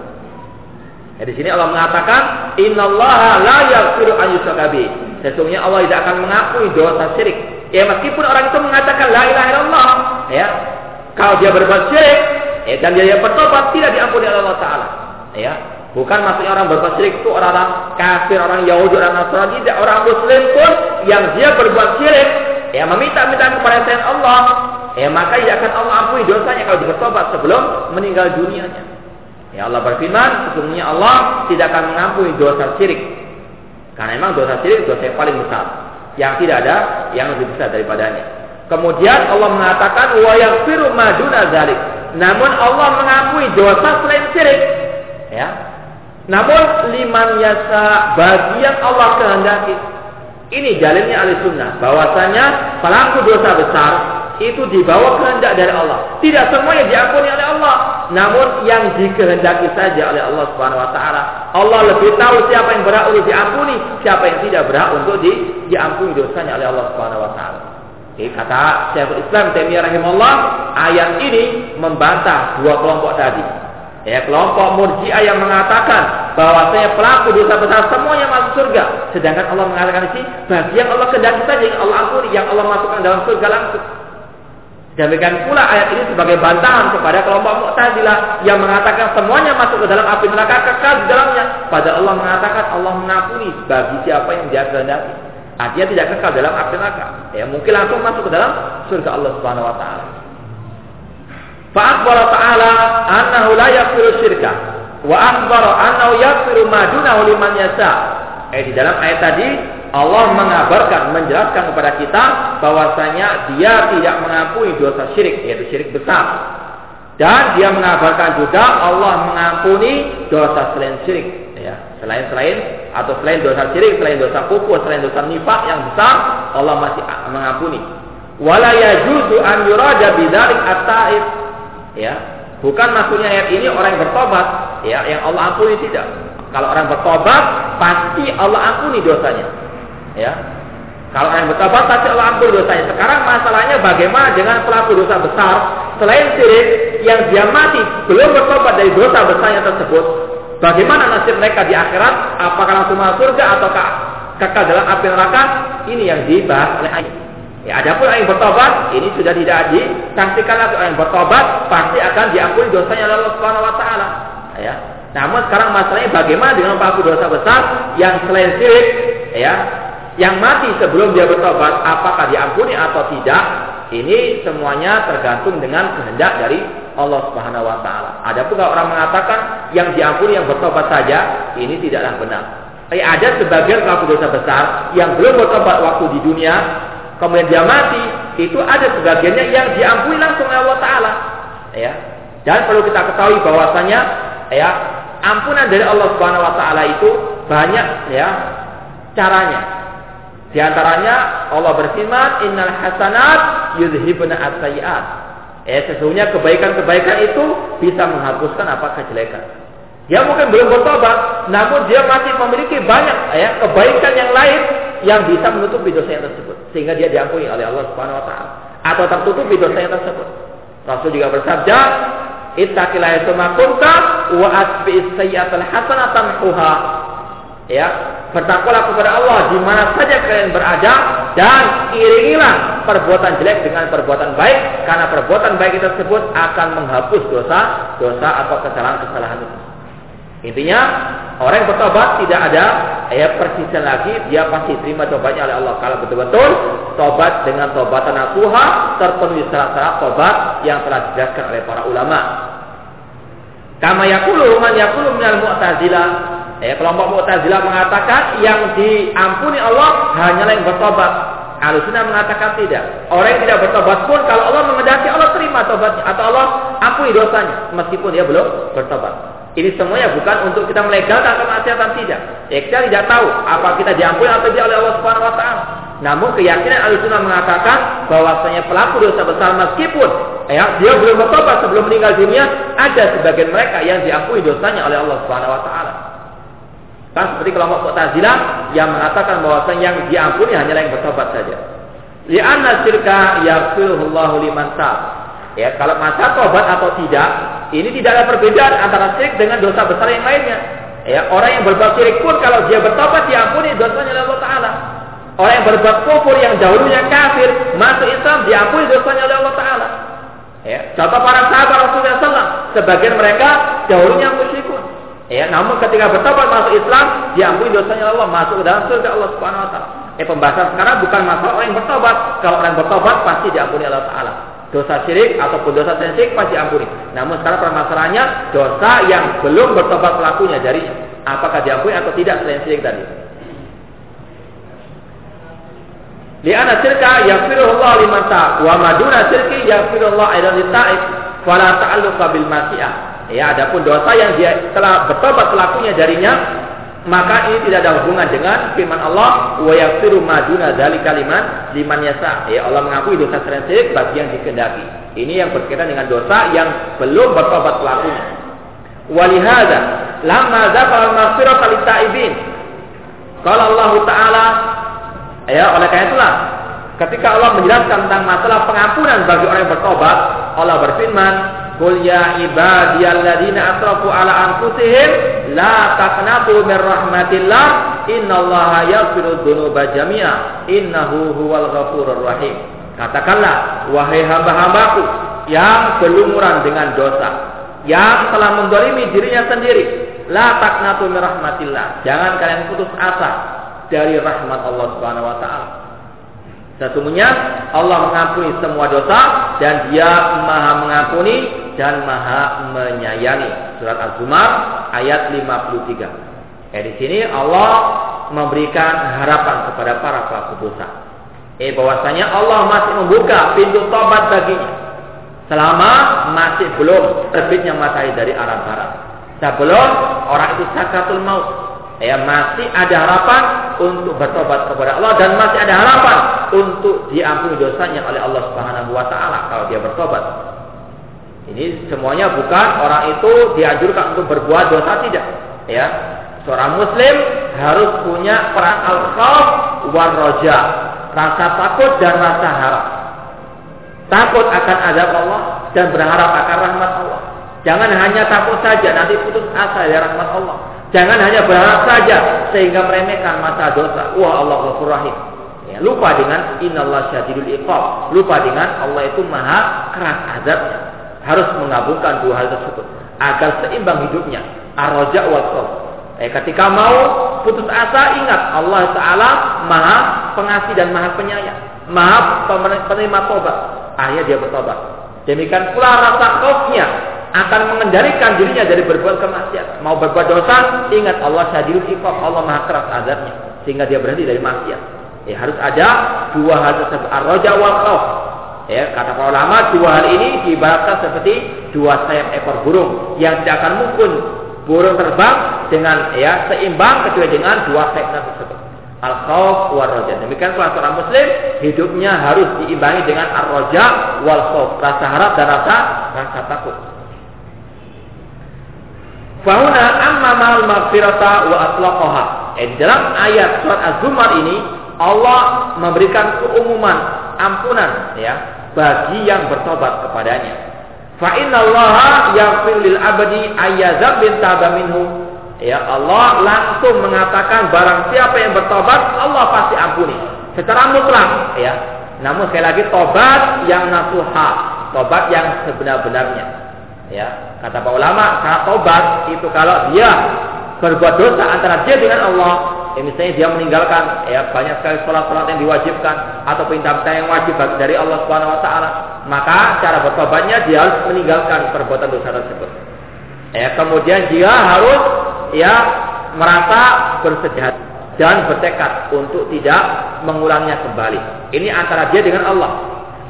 Ya, di sini Allah mengatakan, Innallaha la yaghfiru an Sesungguhnya Allah tidak akan mengampuni dosa syirik. Ya meskipun orang itu mengatakan la ilaha illallah, ya. Kalau dia berbuat syirik, ya, dan dia yang bertobat tidak diampuni oleh Allah taala. Ya, Bukan maksudnya orang berbuat syirik itu orang-orang kafir, orang Yahudi, orang Nasrani, orang Muslim pun yang dia berbuat syirik Ya meminta-minta kepada selain Allah ya maka ia akan Allah ampuni dosanya kalau bertobat sebelum meninggal dunianya. Ya Allah berfirman, sesungguhnya Allah tidak akan mengampuni dosa syirik. Karena memang dosa syirik dosa yang paling besar. Yang tidak ada yang lebih besar daripadanya. Kemudian Allah mengatakan wa yaghfiru ma duna. Namun Allah mengampuni dosa selain syirik. Ya. Namun liman yasa bagi yang Allah kehendaki. Ini jalannya ahli sunnah bahwasanya pelaku dosa besar itu dibawa kehendak dari Allah. Tidak semuanya diampuni oleh Allah, namun yang dikehendaki saja oleh Allah Subhanahu wa taala. Allah lebih tahu siapa yang berhak untuk diampuni, siapa yang tidak berhak untuk di, diampuni dosanya oleh Allah Subhanahu wa taala. Jadi kata Syekhul Islam Taimiyah rahimahullah, ayat ini membantah dua kelompok tadi. Ya, kelompok murjiah yang mengatakan bahwa saya pelaku dosa besar semuanya masuk surga. Sedangkan Allah mengatakan di sini, bagi yang Allah kehendaki saja yang Allah ampuni, yang Allah masukkan dalam surga langsung. Demikian pula ayat ini sebagai bantahan kepada kelompok Mu'tazilah yang mengatakan semuanya masuk ke dalam api neraka kekal di dalamnya. Pada Allah mengatakan Allah mengampuni bagi siapa yang dia kehendaki. Artinya tidak kekal dalam api neraka. Ya mungkin langsung masuk ke dalam surga Allah Subhanahu wa taala. Ta'ala annahu la yaghfiru syirka wa akhbara annahu yaghfiru ma dunahu liman yasha. Eh di dalam ayat tadi Allah mengabarkan, menjelaskan kepada kita bahwasanya dia tidak mengampuni dosa syirik, yaitu syirik besar. Dan dia mengabarkan juga Allah mengampuni dosa selain syirik, ya. Selain selain atau selain dosa syirik, selain dosa kufur, selain dosa nifak yang besar, Allah masih mengampuni. Wala yajuzu an yurada bidzalik at-taib. Ya. Bukan maksudnya ayat ini orang yang bertobat, ya, yang Allah ampuni tidak. Kalau orang bertobat, pasti Allah ampuni dosanya. Ya. Kalau yang bertobat pasti Allah ampun dosanya. Sekarang masalahnya bagaimana dengan pelaku dosa besar selain syirik yang dia mati belum bertobat dari dosa besarnya tersebut. Bagaimana nasib mereka di akhirat? Apakah langsung masuk surga ataukah kekal dalam api neraka? Ini yang dibahas oleh ayat. Ya, ada pun yang bertobat, ini sudah tidak disaksikan lagi orang yang bertobat pasti akan diampuni dosanya oleh Allah Subhanahu wa taala. Ya. Namun sekarang masalahnya bagaimana dengan pelaku dosa besar yang selain syirik ya yang mati sebelum dia bertobat apakah diampuni atau tidak ini semuanya tergantung dengan kehendak dari Allah Subhanahu wa taala. Ada pula orang mengatakan yang diampuni yang bertobat saja, ini tidaklah benar. Tapi ada sebagian pelaku dosa besar yang belum bertobat waktu di dunia, kemudian dia mati, itu ada sebagiannya yang diampuni langsung Allah taala. Ya. Dan perlu kita ketahui bahwasanya ya, ampunan dari Allah Subhanahu wa taala itu banyak ya caranya. Di antaranya Allah berfirman, "Innal hasanat yudhibna as-sayyi'at." Eh, sesungguhnya kebaikan-kebaikan itu bisa menghapuskan apa kejelekan. Dia mungkin belum bertobat, namun dia masih memiliki banyak ya kebaikan yang lain yang bisa menutupi dosa yang tersebut sehingga dia diampuni oleh Allah Subhanahu wa taala atau tertutupi dosa yang tersebut. Rasul juga bersabda, "Ittaqillaha tsumma kunta wa asbi'is sayyi'atal hasanatan huha." Ya, bertakwalah kepada Allah di mana saja kalian berada dan iringilah perbuatan jelek dengan perbuatan baik karena perbuatan baik tersebut akan menghapus dosa dosa atau kesalahan-kesalahan itu. Intinya orang yang bertobat tidak ada ya persisnya lagi dia pasti terima tobatnya oleh Allah kalau betul-betul tobat dengan tobatan nasuha terpenuhi syarat-syarat tobat yang telah dijelaskan oleh para ulama. Kama yakulu man yakulu minal mu'tazilah Ya, kelompok Mu'tazilah mengatakan yang diampuni Allah hanyalah yang bertobat. Alusuna mengatakan tidak. Orang yang tidak bertobat pun kalau Allah mengendaki Allah terima tobatnya atau Allah ampuni dosanya meskipun dia belum bertobat. Ini semuanya bukan untuk kita melegalkan kemaksiatan tidak. Ya, kita tidak tahu apa kita diampuni atau tidak oleh Allah Subhanahu wa taala. Namun keyakinan Alusuna mengatakan bahwasanya pelaku dosa besar meskipun ya, dia belum bertobat sebelum meninggal dunia, ada sebagian mereka yang diampuni dosanya oleh Allah Subhanahu wa taala. Kan seperti kelompok Mu'tazilah yang mengatakan bahwa yang diampuni hanyalah yang bertobat saja. Li'anna syirka yaghfirullahu liman. Ya, kalau masa tobat atau tidak, ini tidak ada perbedaan antara syirik dengan dosa besar yang lainnya. Ya, orang yang berbuat syirik pun kalau dia bertobat diampuni dosanya oleh Allah Taala. Orang yang berbuat kufur yang dahulunya kafir masuk Islam diampuni dosanya oleh Allah Taala. Ya, contoh para sahabat Rasulullah SAW, sebagian mereka dahulunya musyrikun. Ya, namun ketika bertobat masuk Islam, diampuni dosanya Allah, masuk ke dalam surga Allah Subhanahu wa taala. Eh pembahasan sekarang bukan masalah orang yang bertobat. Kalau orang yang bertobat pasti diampuni Allah taala. Dosa syirik ataupun dosa syirik pasti ampuni. Namun sekarang permasalahannya dosa yang belum bertobat pelakunya dari apakah diampuni atau tidak selain syirik tadi. Liana syirka yaghfirullah liman ta' wa maduna syirki yaghfirullah aidan lita'ib fala ta'alluqa bil masyiah. Ya, adapun dosa yang dia telah bertobat pelakunya darinya maka ini tidak ada hubungan dengan firman Allah wa yaghfiru ma duna dzalika liman liman yasa. Ya Allah mengakui dosa syirik bagi yang dikehendaki. Ini yang berkaitan dengan dosa yang belum bertobat pelakunya. Walihada lamma dzakara maghfirata lit-taibin. Kalau Allah taala ya oleh karena itulah ketika Allah menjelaskan tentang masalah pengampunan bagi orang yang bertobat, Allah berfirman, Qul ya ibadiyalladzina asrafu ala anfusihim la taqnatu min rahmatillah innallaha yaghfiru dzunuba jami'a innahu huwal ghafurur rahim. Katakanlah wahai hamba-hambaku yang berlumuran dengan dosa, yang telah mendolimi dirinya sendiri, la taqnatu min rahmatillah. Jangan kalian putus asa dari rahmat Allah Subhanahu wa taala. Sesungguhnya Allah mengampuni semua dosa dan Dia Maha mengampuni dan Maha menyayangi. Surat Az-Zumar ayat 53. Eh di sini Allah memberikan harapan kepada para pelaku dosa. Eh bahwasanya Allah masih membuka pintu tobat baginya selama masih belum terbitnya matahari dari arah barat. Sebelum orang itu sakratul maut ya masih ada harapan untuk bertobat kepada Allah dan masih ada harapan untuk diampuni dosanya oleh Allah Subhanahu wa taala kalau dia bertobat. Ini semuanya bukan orang itu dianjurkan untuk berbuat dosa tidak, ya. Seorang muslim harus punya peran al-khauf war roja, rasa takut dan rasa harap. Takut akan azab Allah dan berharap akan rahmat Allah. Jangan hanya takut saja nanti putus asa dari rahmat Allah. Jangan hanya berharap saja sehingga meremehkan masa dosa. Wah Allah Ghafur Rahim. Ya, lupa dengan Innallah Syadidul Iqab. Lupa dengan Allah itu maha keras azabnya. Harus mengabulkan dua hal tersebut agar seimbang hidupnya. Ar-Raja wal Eh, ketika mau putus asa ingat Allah Taala maha pengasih dan maha penyayang, maha penerima tobat. Akhirnya dia bertobat. Demikian pula rasa khaufnya akan mengendalikan dirinya dari berbuat kemaksiatan. Mau berbuat dosa, ingat Allah syadidul iqab, Allah maha keras azabnya sehingga dia berhenti dari maksiat. Ya, harus ada dua hal tersebut, ar-raja wal. Ya, kata para ulama, dua hal ini diibaratkan seperti dua sayap ekor burung yang tidak akan mungkin burung terbang dengan ya seimbang kecuali dengan dua sayap tersebut. Al khauf wal roja. Demikian pula seorang muslim hidupnya harus diimbangi dengan ar-raja wal khauf, rasa harap dan rasa rasa takut. Fauna amma mal maghfirata wa atlaqaha. Eh, dalam ayat surat Az-Zumar ini Allah memberikan keumuman ampunan ya bagi yang bertobat kepadanya. Fa innallaha yaghfir lil abdi ayyazab bin taba minhu. Ya Allah langsung mengatakan barang siapa yang bertobat Allah pasti ampuni secara mutlak ya. Namun sekali lagi tobat yang nasuha, tobat yang sebenar-benarnya. Ya, kata para ulama, saat tobat itu kalau dia berbuat dosa antara dia dengan Allah, ya misalnya dia meninggalkan ya banyak sekali sholat-sholat yang diwajibkan atau perintah-perintah yang wajib dari Allah Subhanahu Wa Taala, maka cara bertobatnya dia harus meninggalkan perbuatan dosa tersebut. Ya, kemudian dia harus ya merasa bersedia dan bertekad untuk tidak mengulangnya kembali. Ini antara dia dengan Allah.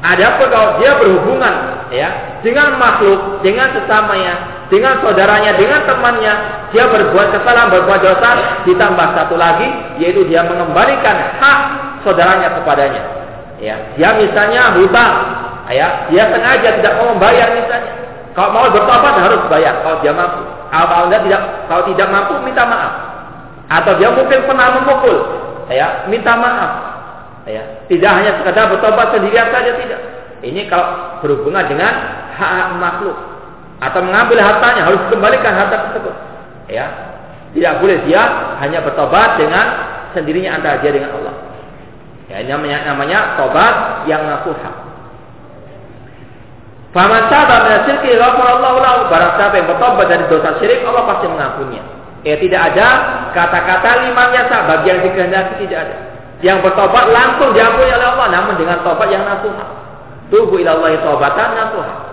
Adapun kalau dia berhubungan ya dengan makhluk, dengan sesamanya, dengan saudaranya, dengan temannya, dia berbuat kesalahan, berbuat dosa, ditambah satu lagi yaitu dia mengembalikan hak saudaranya kepadanya. Ya, dia misalnya hutang, ya, dia sengaja tidak mau membayar misalnya. Kalau mau bertobat harus bayar kalau dia mampu. Kalau dia tidak kalau tidak mampu minta maaf. Atau dia mungkin pernah memukul, ya, minta maaf Ya, tidak hanya sekadar bertobat sendirian saja tidak. Ini kalau berhubungan dengan hak makhluk atau mengambil hartanya harus kembalikan harta tersebut. Ya, tidak boleh dia hanya bertobat dengan sendirinya antara dia dengan Allah. Ya, ini namanya, namanya tobat yang nasuha. Faman taba min syirki ghafarallahu lahu. Barang siapa yang bertobat dari dosa syirik, Allah pasti mengampuninya. Ya tidak ada kata-kata lima biasa bagi yang dikehendaki tidak ada. Yang bertobat langsung diampuni oleh Allah namun dengan tobat yang nasuha. Tubuh ilallahi taubatan nasuha.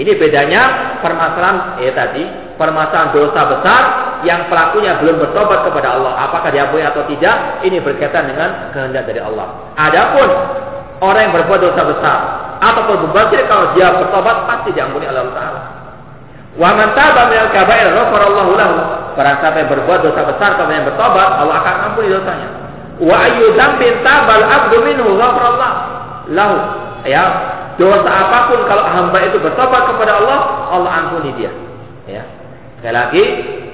Ini bedanya permasalahan eh tadi, permasalahan dosa besar yang pelakunya belum bertobat kepada Allah. Apakah diampuni atau tidak? Ini berkaitan dengan kehendak dari Allah. Adapun orang yang berbuat dosa besar ataupun berbuat kalau dia bertobat pasti diampuni Allah Taala. Wa man taba minal kaba'ir ghafarallahu lahu. Barang siapa yang berbuat dosa besar kemudian bertobat, Allah akan ampuni dosanya. Wa ayyu dzambin tabal abdu minhu ghafarallahu lahu. Ya, dosa apa pun kalau hamba itu bertobat kepada Allah, Allah ampuni dia. Ya. Sekali lagi,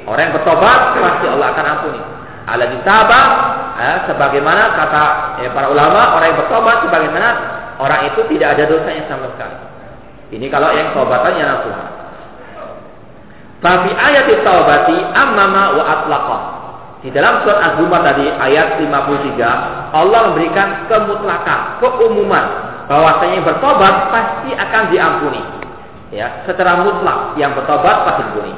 orang yang bertobat pasti Allah akan ampuni. Ala ditaba, ya, sebagaimana kata ya, para ulama, orang yang bertobat sebagaimana orang itu tidak ada dosanya sama sekali. Ini kalau yang tobatannya nasuha. Tapi ayat taubati ammama wa atlaqa. Di dalam surat Az-Zumar tadi ayat 53 Allah memberikan kemutlakan, keumuman bahwasanya yang bertobat pasti akan diampuni. Ya, secara mutlak yang bertobat pasti diampuni.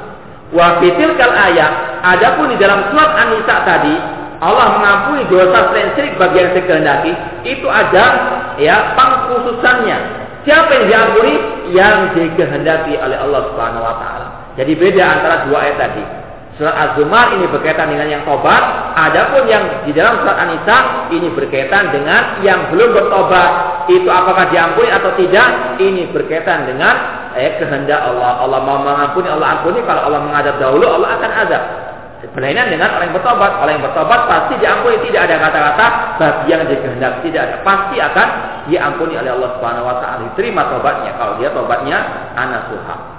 Wa kal ayat adapun di dalam surat An-Nisa tadi Allah mengampuni dosa selain syirik bagi yang dikehendaki itu ada ya pengkhususannya. Siapa yang diampuni? Yang dikehendaki oleh Allah Subhanahu wa taala. Jadi beda antara dua ayat tadi. Surat Az-Zumar ini berkaitan dengan yang tobat, adapun yang di dalam surat An-Nisa ini berkaitan dengan yang belum bertobat. Itu apakah diampuni atau tidak? Ini berkaitan dengan eh, kehendak Allah. Allah mau mengampuni, Allah ampuni. Kalau Allah mengadab dahulu, Allah akan adab. Berlainan dengan orang yang bertobat. Orang yang bertobat pasti diampuni. Tidak ada kata-kata bagi yang dikehendak. Tidak ada. Pasti akan diampuni oleh Allah Subhanahu Wa Taala. Diterima tobatnya. Kalau dia tobatnya anak Tuhan.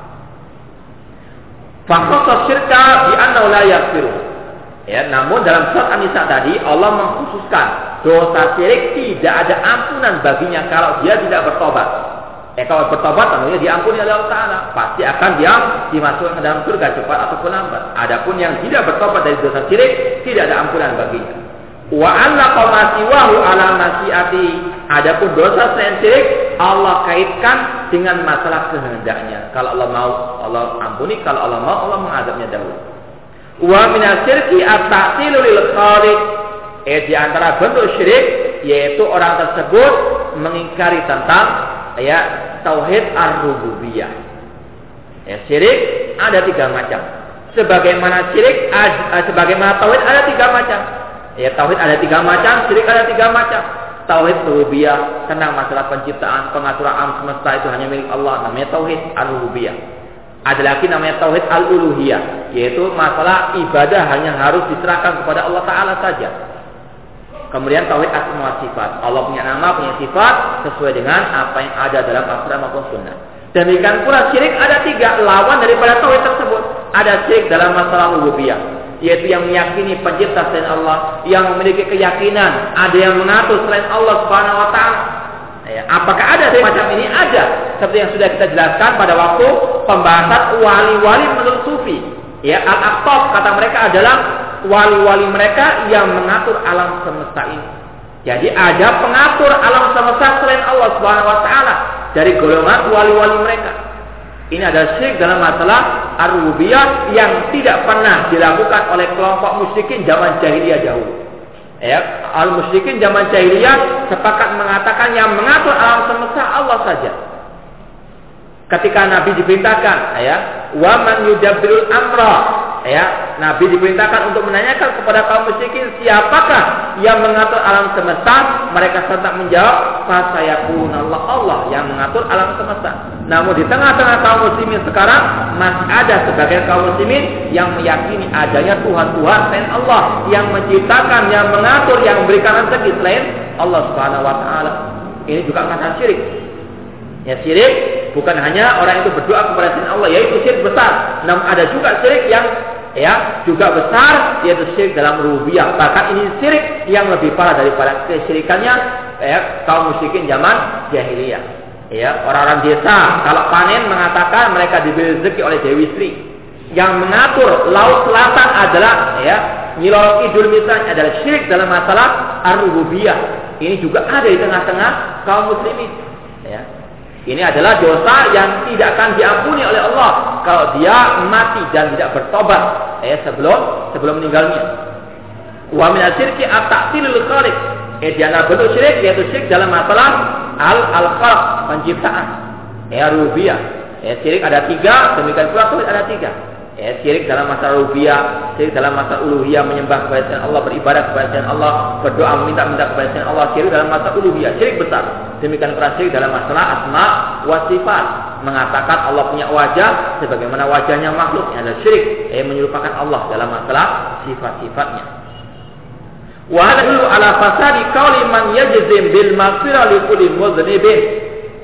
Fakosa syirka di la yaghfiru. Ya, namun dalam surat An-Nisa tadi Allah mengkhususkan dosa syirik tidak ada ampunan baginya kalau dia tidak bertobat. Eh kalau bertobat tentunya diampuni oleh Allah Taala, pasti akan dia dimasukkan ke dalam surga cepat ataupun lambat. Adapun yang tidak bertobat dari dosa syirik tidak ada ampunan baginya. Wa anna qamasiwahu ala nasiati. Adapun dosa syirik Allah kaitkan dengan masalah kehendaknya. Kalau Allah mau, Allah ampuni. Kalau Allah mau, Allah mengadabnya dahulu. Wa minasyirki at-ta'tilu lil khaliq. Eh di antara bentuk syirik yaitu orang tersebut mengingkari tentang ya tauhid ar-rububiyah. Ya, syirik ada tiga macam. Sebagaimana syirik, sebagaimana tauhid ada tiga macam. Ya tauhid ada tiga macam, syirik ada tiga macam. Tauhid rububiyah tentang masalah penciptaan, pengaturan alam semesta itu hanya milik Allah, namanya tauhid al-rububiyah. Ada lagi namanya tauhid al-uluhiyah, yaitu masalah ibadah hanya harus diserahkan kepada Allah Taala saja. Kemudian tauhid asma sifat. Allah punya nama, punya sifat sesuai dengan apa yang ada dalam Al-Quran maupun Sunnah. Demikian pula syirik ada tiga lawan daripada tauhid tersebut. Ada syirik dalam masalah rububiyah, yaitu yang meyakini pencipta selain Allah, yang memiliki keyakinan ada yang mengatur selain Allah Subhanahu wa taala. Ya, apakah ada macam ini? Ada. Seperti yang sudah kita jelaskan pada waktu pembahasan wali-wali menurut sufi. Ya, al-aqtab kata mereka adalah wali-wali mereka yang mengatur alam semesta ini. Jadi ada pengatur alam semesta selain Allah taala dari golongan wali-wali mereka. Ini adalah syirik dalam masalah ar-rububiyah yang tidak pernah dilakukan oleh kelompok musyrikin zaman jahiliyah jauh. Ya, al-musyrikin zaman jahiliyah sepakat mengatakan yang mengatur alam semesta Allah saja. Ketika Nabi diperintahkan, ya, man yudabbirul amra, ya Nabi diperintahkan untuk menanyakan kepada kaum musyrikin siapakah yang mengatur alam semesta? Mereka serta menjawab fasayakun Allah Allah yang mengatur alam semesta. Namun di tengah-tengah kaum muslimin sekarang masih ada sebagian kaum muslimin yang meyakini adanya Tuhan-Tuhan selain Allah yang menciptakan yang mengatur yang memberikan rezeki selain Allah Subhanahu wa taala. Ini juga kata syirik. Ya syirik bukan hanya orang itu berdoa kepada selain Allah yaitu syirik besar. Namun ada juga syirik yang ya juga besar yaitu syirik dalam rububiyah. Bahkan ini syirik yang lebih parah daripada kesyirikannya ya kaum musyrikin zaman jahiliyah. Ya orang-orang desa kalau panen mengatakan mereka diberi rezeki oleh Dewi Sri. Yang mengatur laut selatan adalah ya Nyilol Kidul misalnya adalah syirik dalam masalah ar-rububiyah. Ini juga ada di tengah-tengah kaum muslimin ini adalah dosa yang tidak akan diampuni oleh Allah kalau dia mati dan tidak bertobat eh, sebelum sebelum meninggalnya. Wa min asyirki at-ta'tilul khaliq. Eh di antara bentuk syirik yaitu syirik dalam masalah al al penciptaan. Ya rububiyah. Ya syirik ada tiga, demikian pula tauhid ada tiga. Ya, syirik dalam masalah rububiyah, syirik dalam masalah uluhiyah menyembah kepada Allah, beribadah kepada Allah, berdoa meminta-minta kepada Allah, syirik dalam masalah uluhiyah, syirik besar. Demikian pula dalam masalah asma wa sifat, mengatakan Allah punya wajah sebagaimana wajahnya makhluk yang ada syirik, yang menyerupakan Allah dalam masalah sifat-sifatnya. Wa ala fasadi qauli man yajzim bil maghfirah li kulli mudhnibin.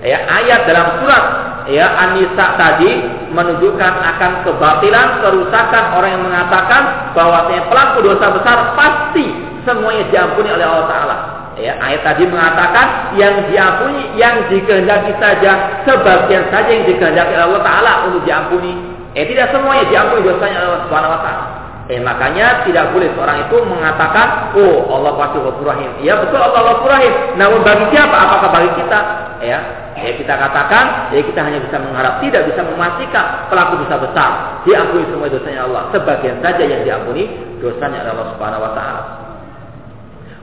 Ya, ayat dalam surat ya An-Nisa tadi menunjukkan akan kebatilan, kerusakan orang yang mengatakan bahwa pelaku dosa besar pasti semuanya diampuni oleh Allah Taala. Ya, ayat tadi mengatakan yang diampuni, yang dikehendaki saja, sebagian saja yang dikehendaki oleh Allah Taala untuk diampuni. Eh tidak semuanya diampuni dosanya oleh Allah Subhanahu Wa Taala. Eh makanya tidak boleh seorang itu mengatakan, oh Allah pasti Ghafur Rahim. Ya betul Allah Ghafur Rahim. Namun bagi siapa? Apakah bagi kita? Ya, ya kita katakan, ya kita hanya bisa mengharap, tidak bisa memastikan pelaku dosa besar. Diampuni semua dosanya Allah. Sebagian saja yang diampuni dosanya Allah Subhanahu Wa Taala.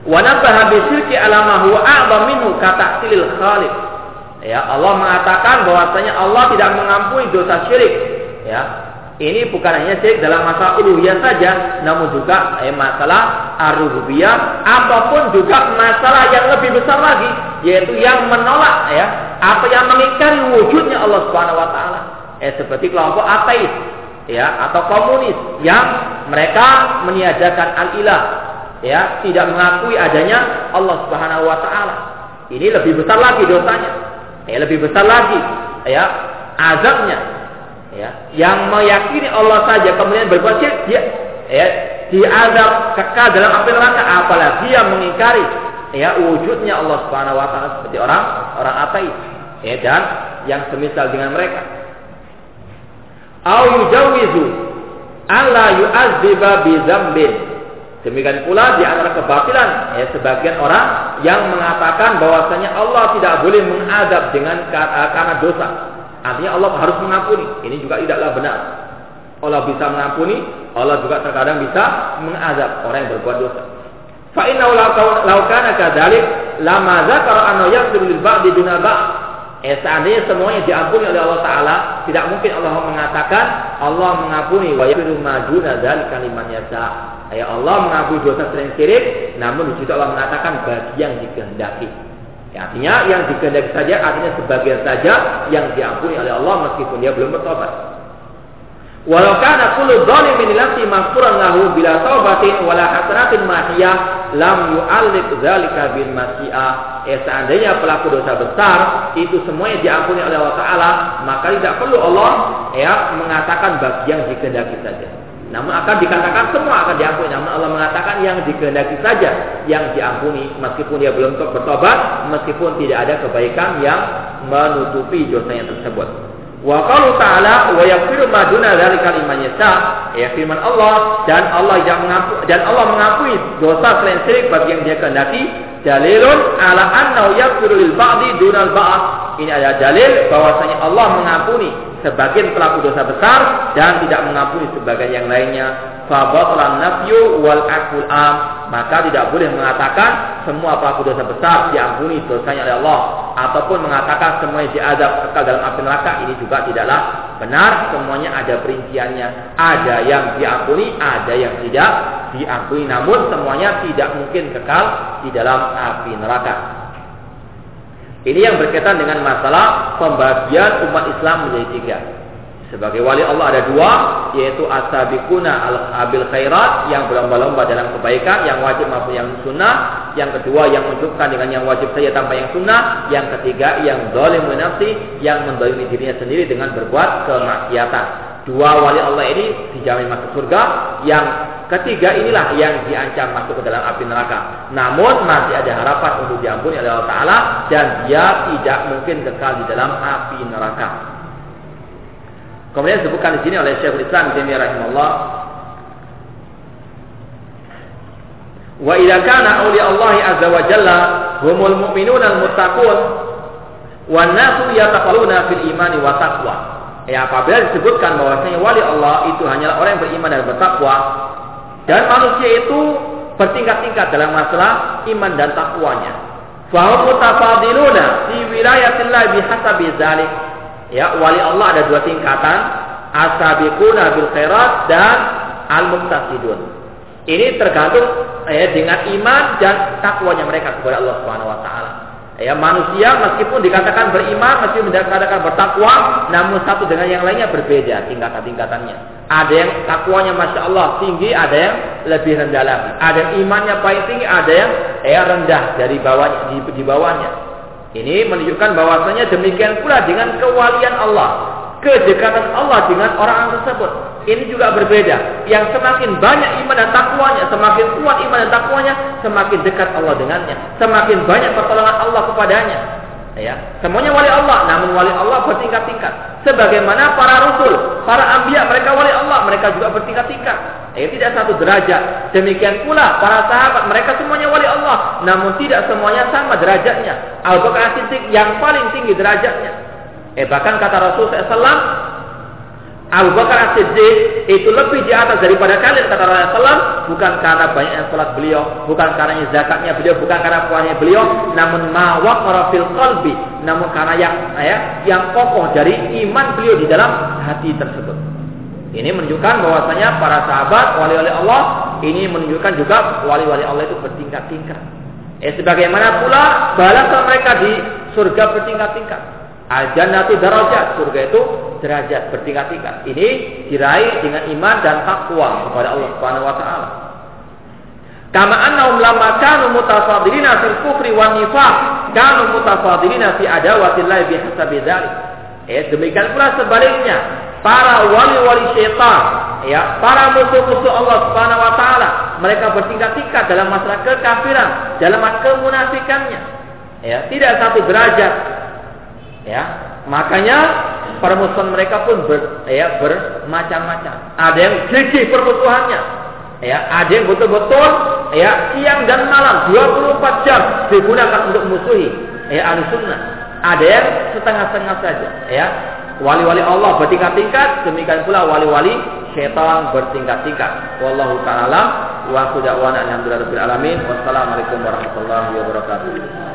Wa nabaha bisyirki ala minhu kata silil khalid. Ya, Allah mengatakan bahwasanya Allah tidak mengampuni dosa syirik. Ya, ini bukan hanya syirik dalam masalah uluhiyah saja, namun juga eh, masalah arubiyah, apa pun juga masalah yang lebih besar lagi, yaitu yang menolak ya, apa yang mengingkari wujudnya Allah Subhanahu wa taala. Eh seperti kelompok ateis ya atau komunis yang mereka meniadakan al-ilah ya, tidak mengakui adanya Allah Subhanahu wa taala. Ini lebih besar lagi dosanya. Eh lebih besar lagi ya azabnya ya, yang meyakini Allah saja kemudian berbuat syirik dia ya diazab kekal dalam api neraka apalagi dia mengingkari ya wujudnya Allah Subhanahu wa taala seperti orang orang ateis ya dan yang semisal dengan mereka au yujawizu alla yu'adziba bi demikian pula di antara kebatilan ya sebagian orang yang mengatakan bahwasanya Allah tidak boleh mengadab dengan karena dosa Artinya Allah harus mengampuni. Ini juga tidaklah benar. Allah bisa mengampuni, Allah juga terkadang bisa mengazab orang yang berbuat dosa. Fa inna law kana kadzalik lama zakara anna yaghfiru lil ba'di duna Eh, seandainya semuanya diampuni oleh Allah Ta'ala Tidak mungkin Allah mengatakan Allah mengampuni. Wa yaghfiru ma duna dzalika liman yasha. Ya Allah mengampuni dosa sering syirik Namun di situ Allah mengatakan bagi yang dikehendaki. Ya, artinya yang dikehendaki saja artinya sebagian saja yang diampuni oleh Allah meskipun dia belum bertobat. Walau kana kullu dhalimin nafsi maghfuran lahu bila taubatin wala hasanatin mahiyah lam yu'alliq dzalika bil masyiah. Eh seandainya pelaku dosa besar itu semuanya diampuni oleh Allah taala, maka tidak perlu Allah ya mengatakan bagi yang dikehendaki saja. Namun akan dikatakan semua akan diampuni. Namun Allah mengatakan yang dikehendaki saja yang diampuni meskipun dia belum bertobat, meskipun tidak ada kebaikan yang menutupi dosanya tersebut. Wa qalu ta'ala wa yaghfiru ma duna dzalika liman yasha. Ya firman Allah dan Allah yang mengaku dan Allah mengakui dosa selain syirik bagi yang dia kehendaki dalilun ala annahu yaghfiru lil ba'di dunal ba'd. Ini adalah dalil bahwasanya Allah mengampuni sebagian pelaku dosa besar dan tidak mengampuni sebagian yang lainnya. Fabatalan nafyu wal akul am. Maka tidak boleh mengatakan semua pelaku dosa besar diampuni dosanya oleh Allah. Ataupun mengatakan semuanya diadab kekal dalam api neraka ini juga tidaklah benar. Semuanya ada perinciannya. Ada yang diampuni ada yang tidak diampuni. Namun semuanya tidak mungkin kekal di dalam api neraka. Ini yang berkaitan dengan masalah pembagian umat Islam menjadi tiga. Sebagai wali Allah ada dua, yaitu asabikuna al-abil khairat yang berlomba-lomba dalam kebaikan, yang wajib maupun yang sunnah. Yang kedua yang menunjukkan dengan yang wajib saja tanpa yang sunnah. Yang ketiga yang dolim nafsi, yang mendolimi dirinya sendiri dengan berbuat kemaksiatan. Dua wali Allah ini dijamin masuk surga, yang Ketiga inilah yang diancam masuk ke dalam api neraka. Namun masih ada harapan untuk diampuni oleh Allah Taala dan dia tidak mungkin kekal di dalam api neraka. Kemudian disebutkan di sini oleh Syekhul Islam Taimiyah rahimahullah Wa idza kana awliya Allah azza wa jalla humul mu'minun al-muttaqun wan nasu yataqalluna fil imani wa taqwa. Ya apabila disebutkan bahwasanya wali Allah itu hanyalah orang yang beriman dan bertakwa, dan manusia itu bertingkat-tingkat dalam masalah iman dan takwanya. Fahum mutafadiluna fi wilayatillah bihasabi dzalik. Ya, wali Allah ada dua tingkatan, asabiquna bil khairat dan al-muqtasidun. Ini tergantung ya, dengan iman dan takwanya mereka kepada Allah Subhanahu wa taala. Ya, manusia meskipun dikatakan beriman, meskipun dikatakan bertakwa, namun satu dengan yang lainnya berbeda tingkatan-tingkatannya. Ada yang takwanya masya Allah tinggi, ada yang lebih rendah lagi. Ada yang imannya paling tinggi, ada yang ya, rendah dari bawahnya di, di bawahnya. Ini menunjukkan bahwasanya demikian pula dengan kewalian Allah kedekatan Allah dengan orang tersebut. Ini juga berbeda. Yang semakin banyak iman dan takwanya, semakin kuat iman dan takwanya, semakin dekat Allah dengannya. Semakin banyak pertolongan Allah kepadanya. Ya, semuanya wali Allah, namun wali Allah bertingkat-tingkat. Sebagaimana para rasul, para ambia mereka juga bertingkat-tingkat. Ya, tidak satu derajat. Demikian pula para sahabat, mereka semuanya wali Allah, namun tidak semuanya sama derajatnya. Abu Bakar Siddiq yang paling tinggi derajatnya. Eh bahkan kata Rasul SAW, Abu Bakar As-Siddiq itu lebih di atas daripada kalian kata Rasulullah SAW bukan karena banyaknya sholat beliau, bukan karena zakatnya beliau, bukan karena puannya beliau, namun mawak fil qalbi, namun karena yang ya, yang kokoh dari iman beliau di dalam hati tersebut. Ini menunjukkan bahwasanya para sahabat wali-wali Allah ini menunjukkan juga wali-wali Allah itu bertingkat-tingkat. Eh sebagaimana pula balasan mereka di surga bertingkat-tingkat. Al-jannatu darajat. Surga itu derajat bertingkat-tingkat. Ini diraih dengan iman dan takwa kepada Allah Subhanahu wa taala. Kama annahum lamma kanu mutafadilina fil kufri wan nifaq, kanu mutafadilina fi adawatillahi dzalik. Eh, demikian pula sebaliknya, para wali-wali syaitan, ya, para musuh-musuh Allah Subhanahu wa taala, mereka bertingkat-tingkat dalam masalah kekafiran, dalam masalah kemunafikannya. Ya, tidak satu derajat Ya, makanya permusuhan mereka pun ber, ya, bermacam-macam. Ada yang gigih permusuhannya. Ya, ada yang betul-betul ya siang dan malam 24 jam digunakan untuk musuhi ya. Ada yang setengah-setengah saja. Ya, wali-wali Allah bertingkat-tingkat, demikian pula wali-wali syaitan bertingkat-tingkat. Wallahu taala wa qudwana alhamdulillahirabbil alamin. Wassalamualaikum warahmatullahi wabarakatuh.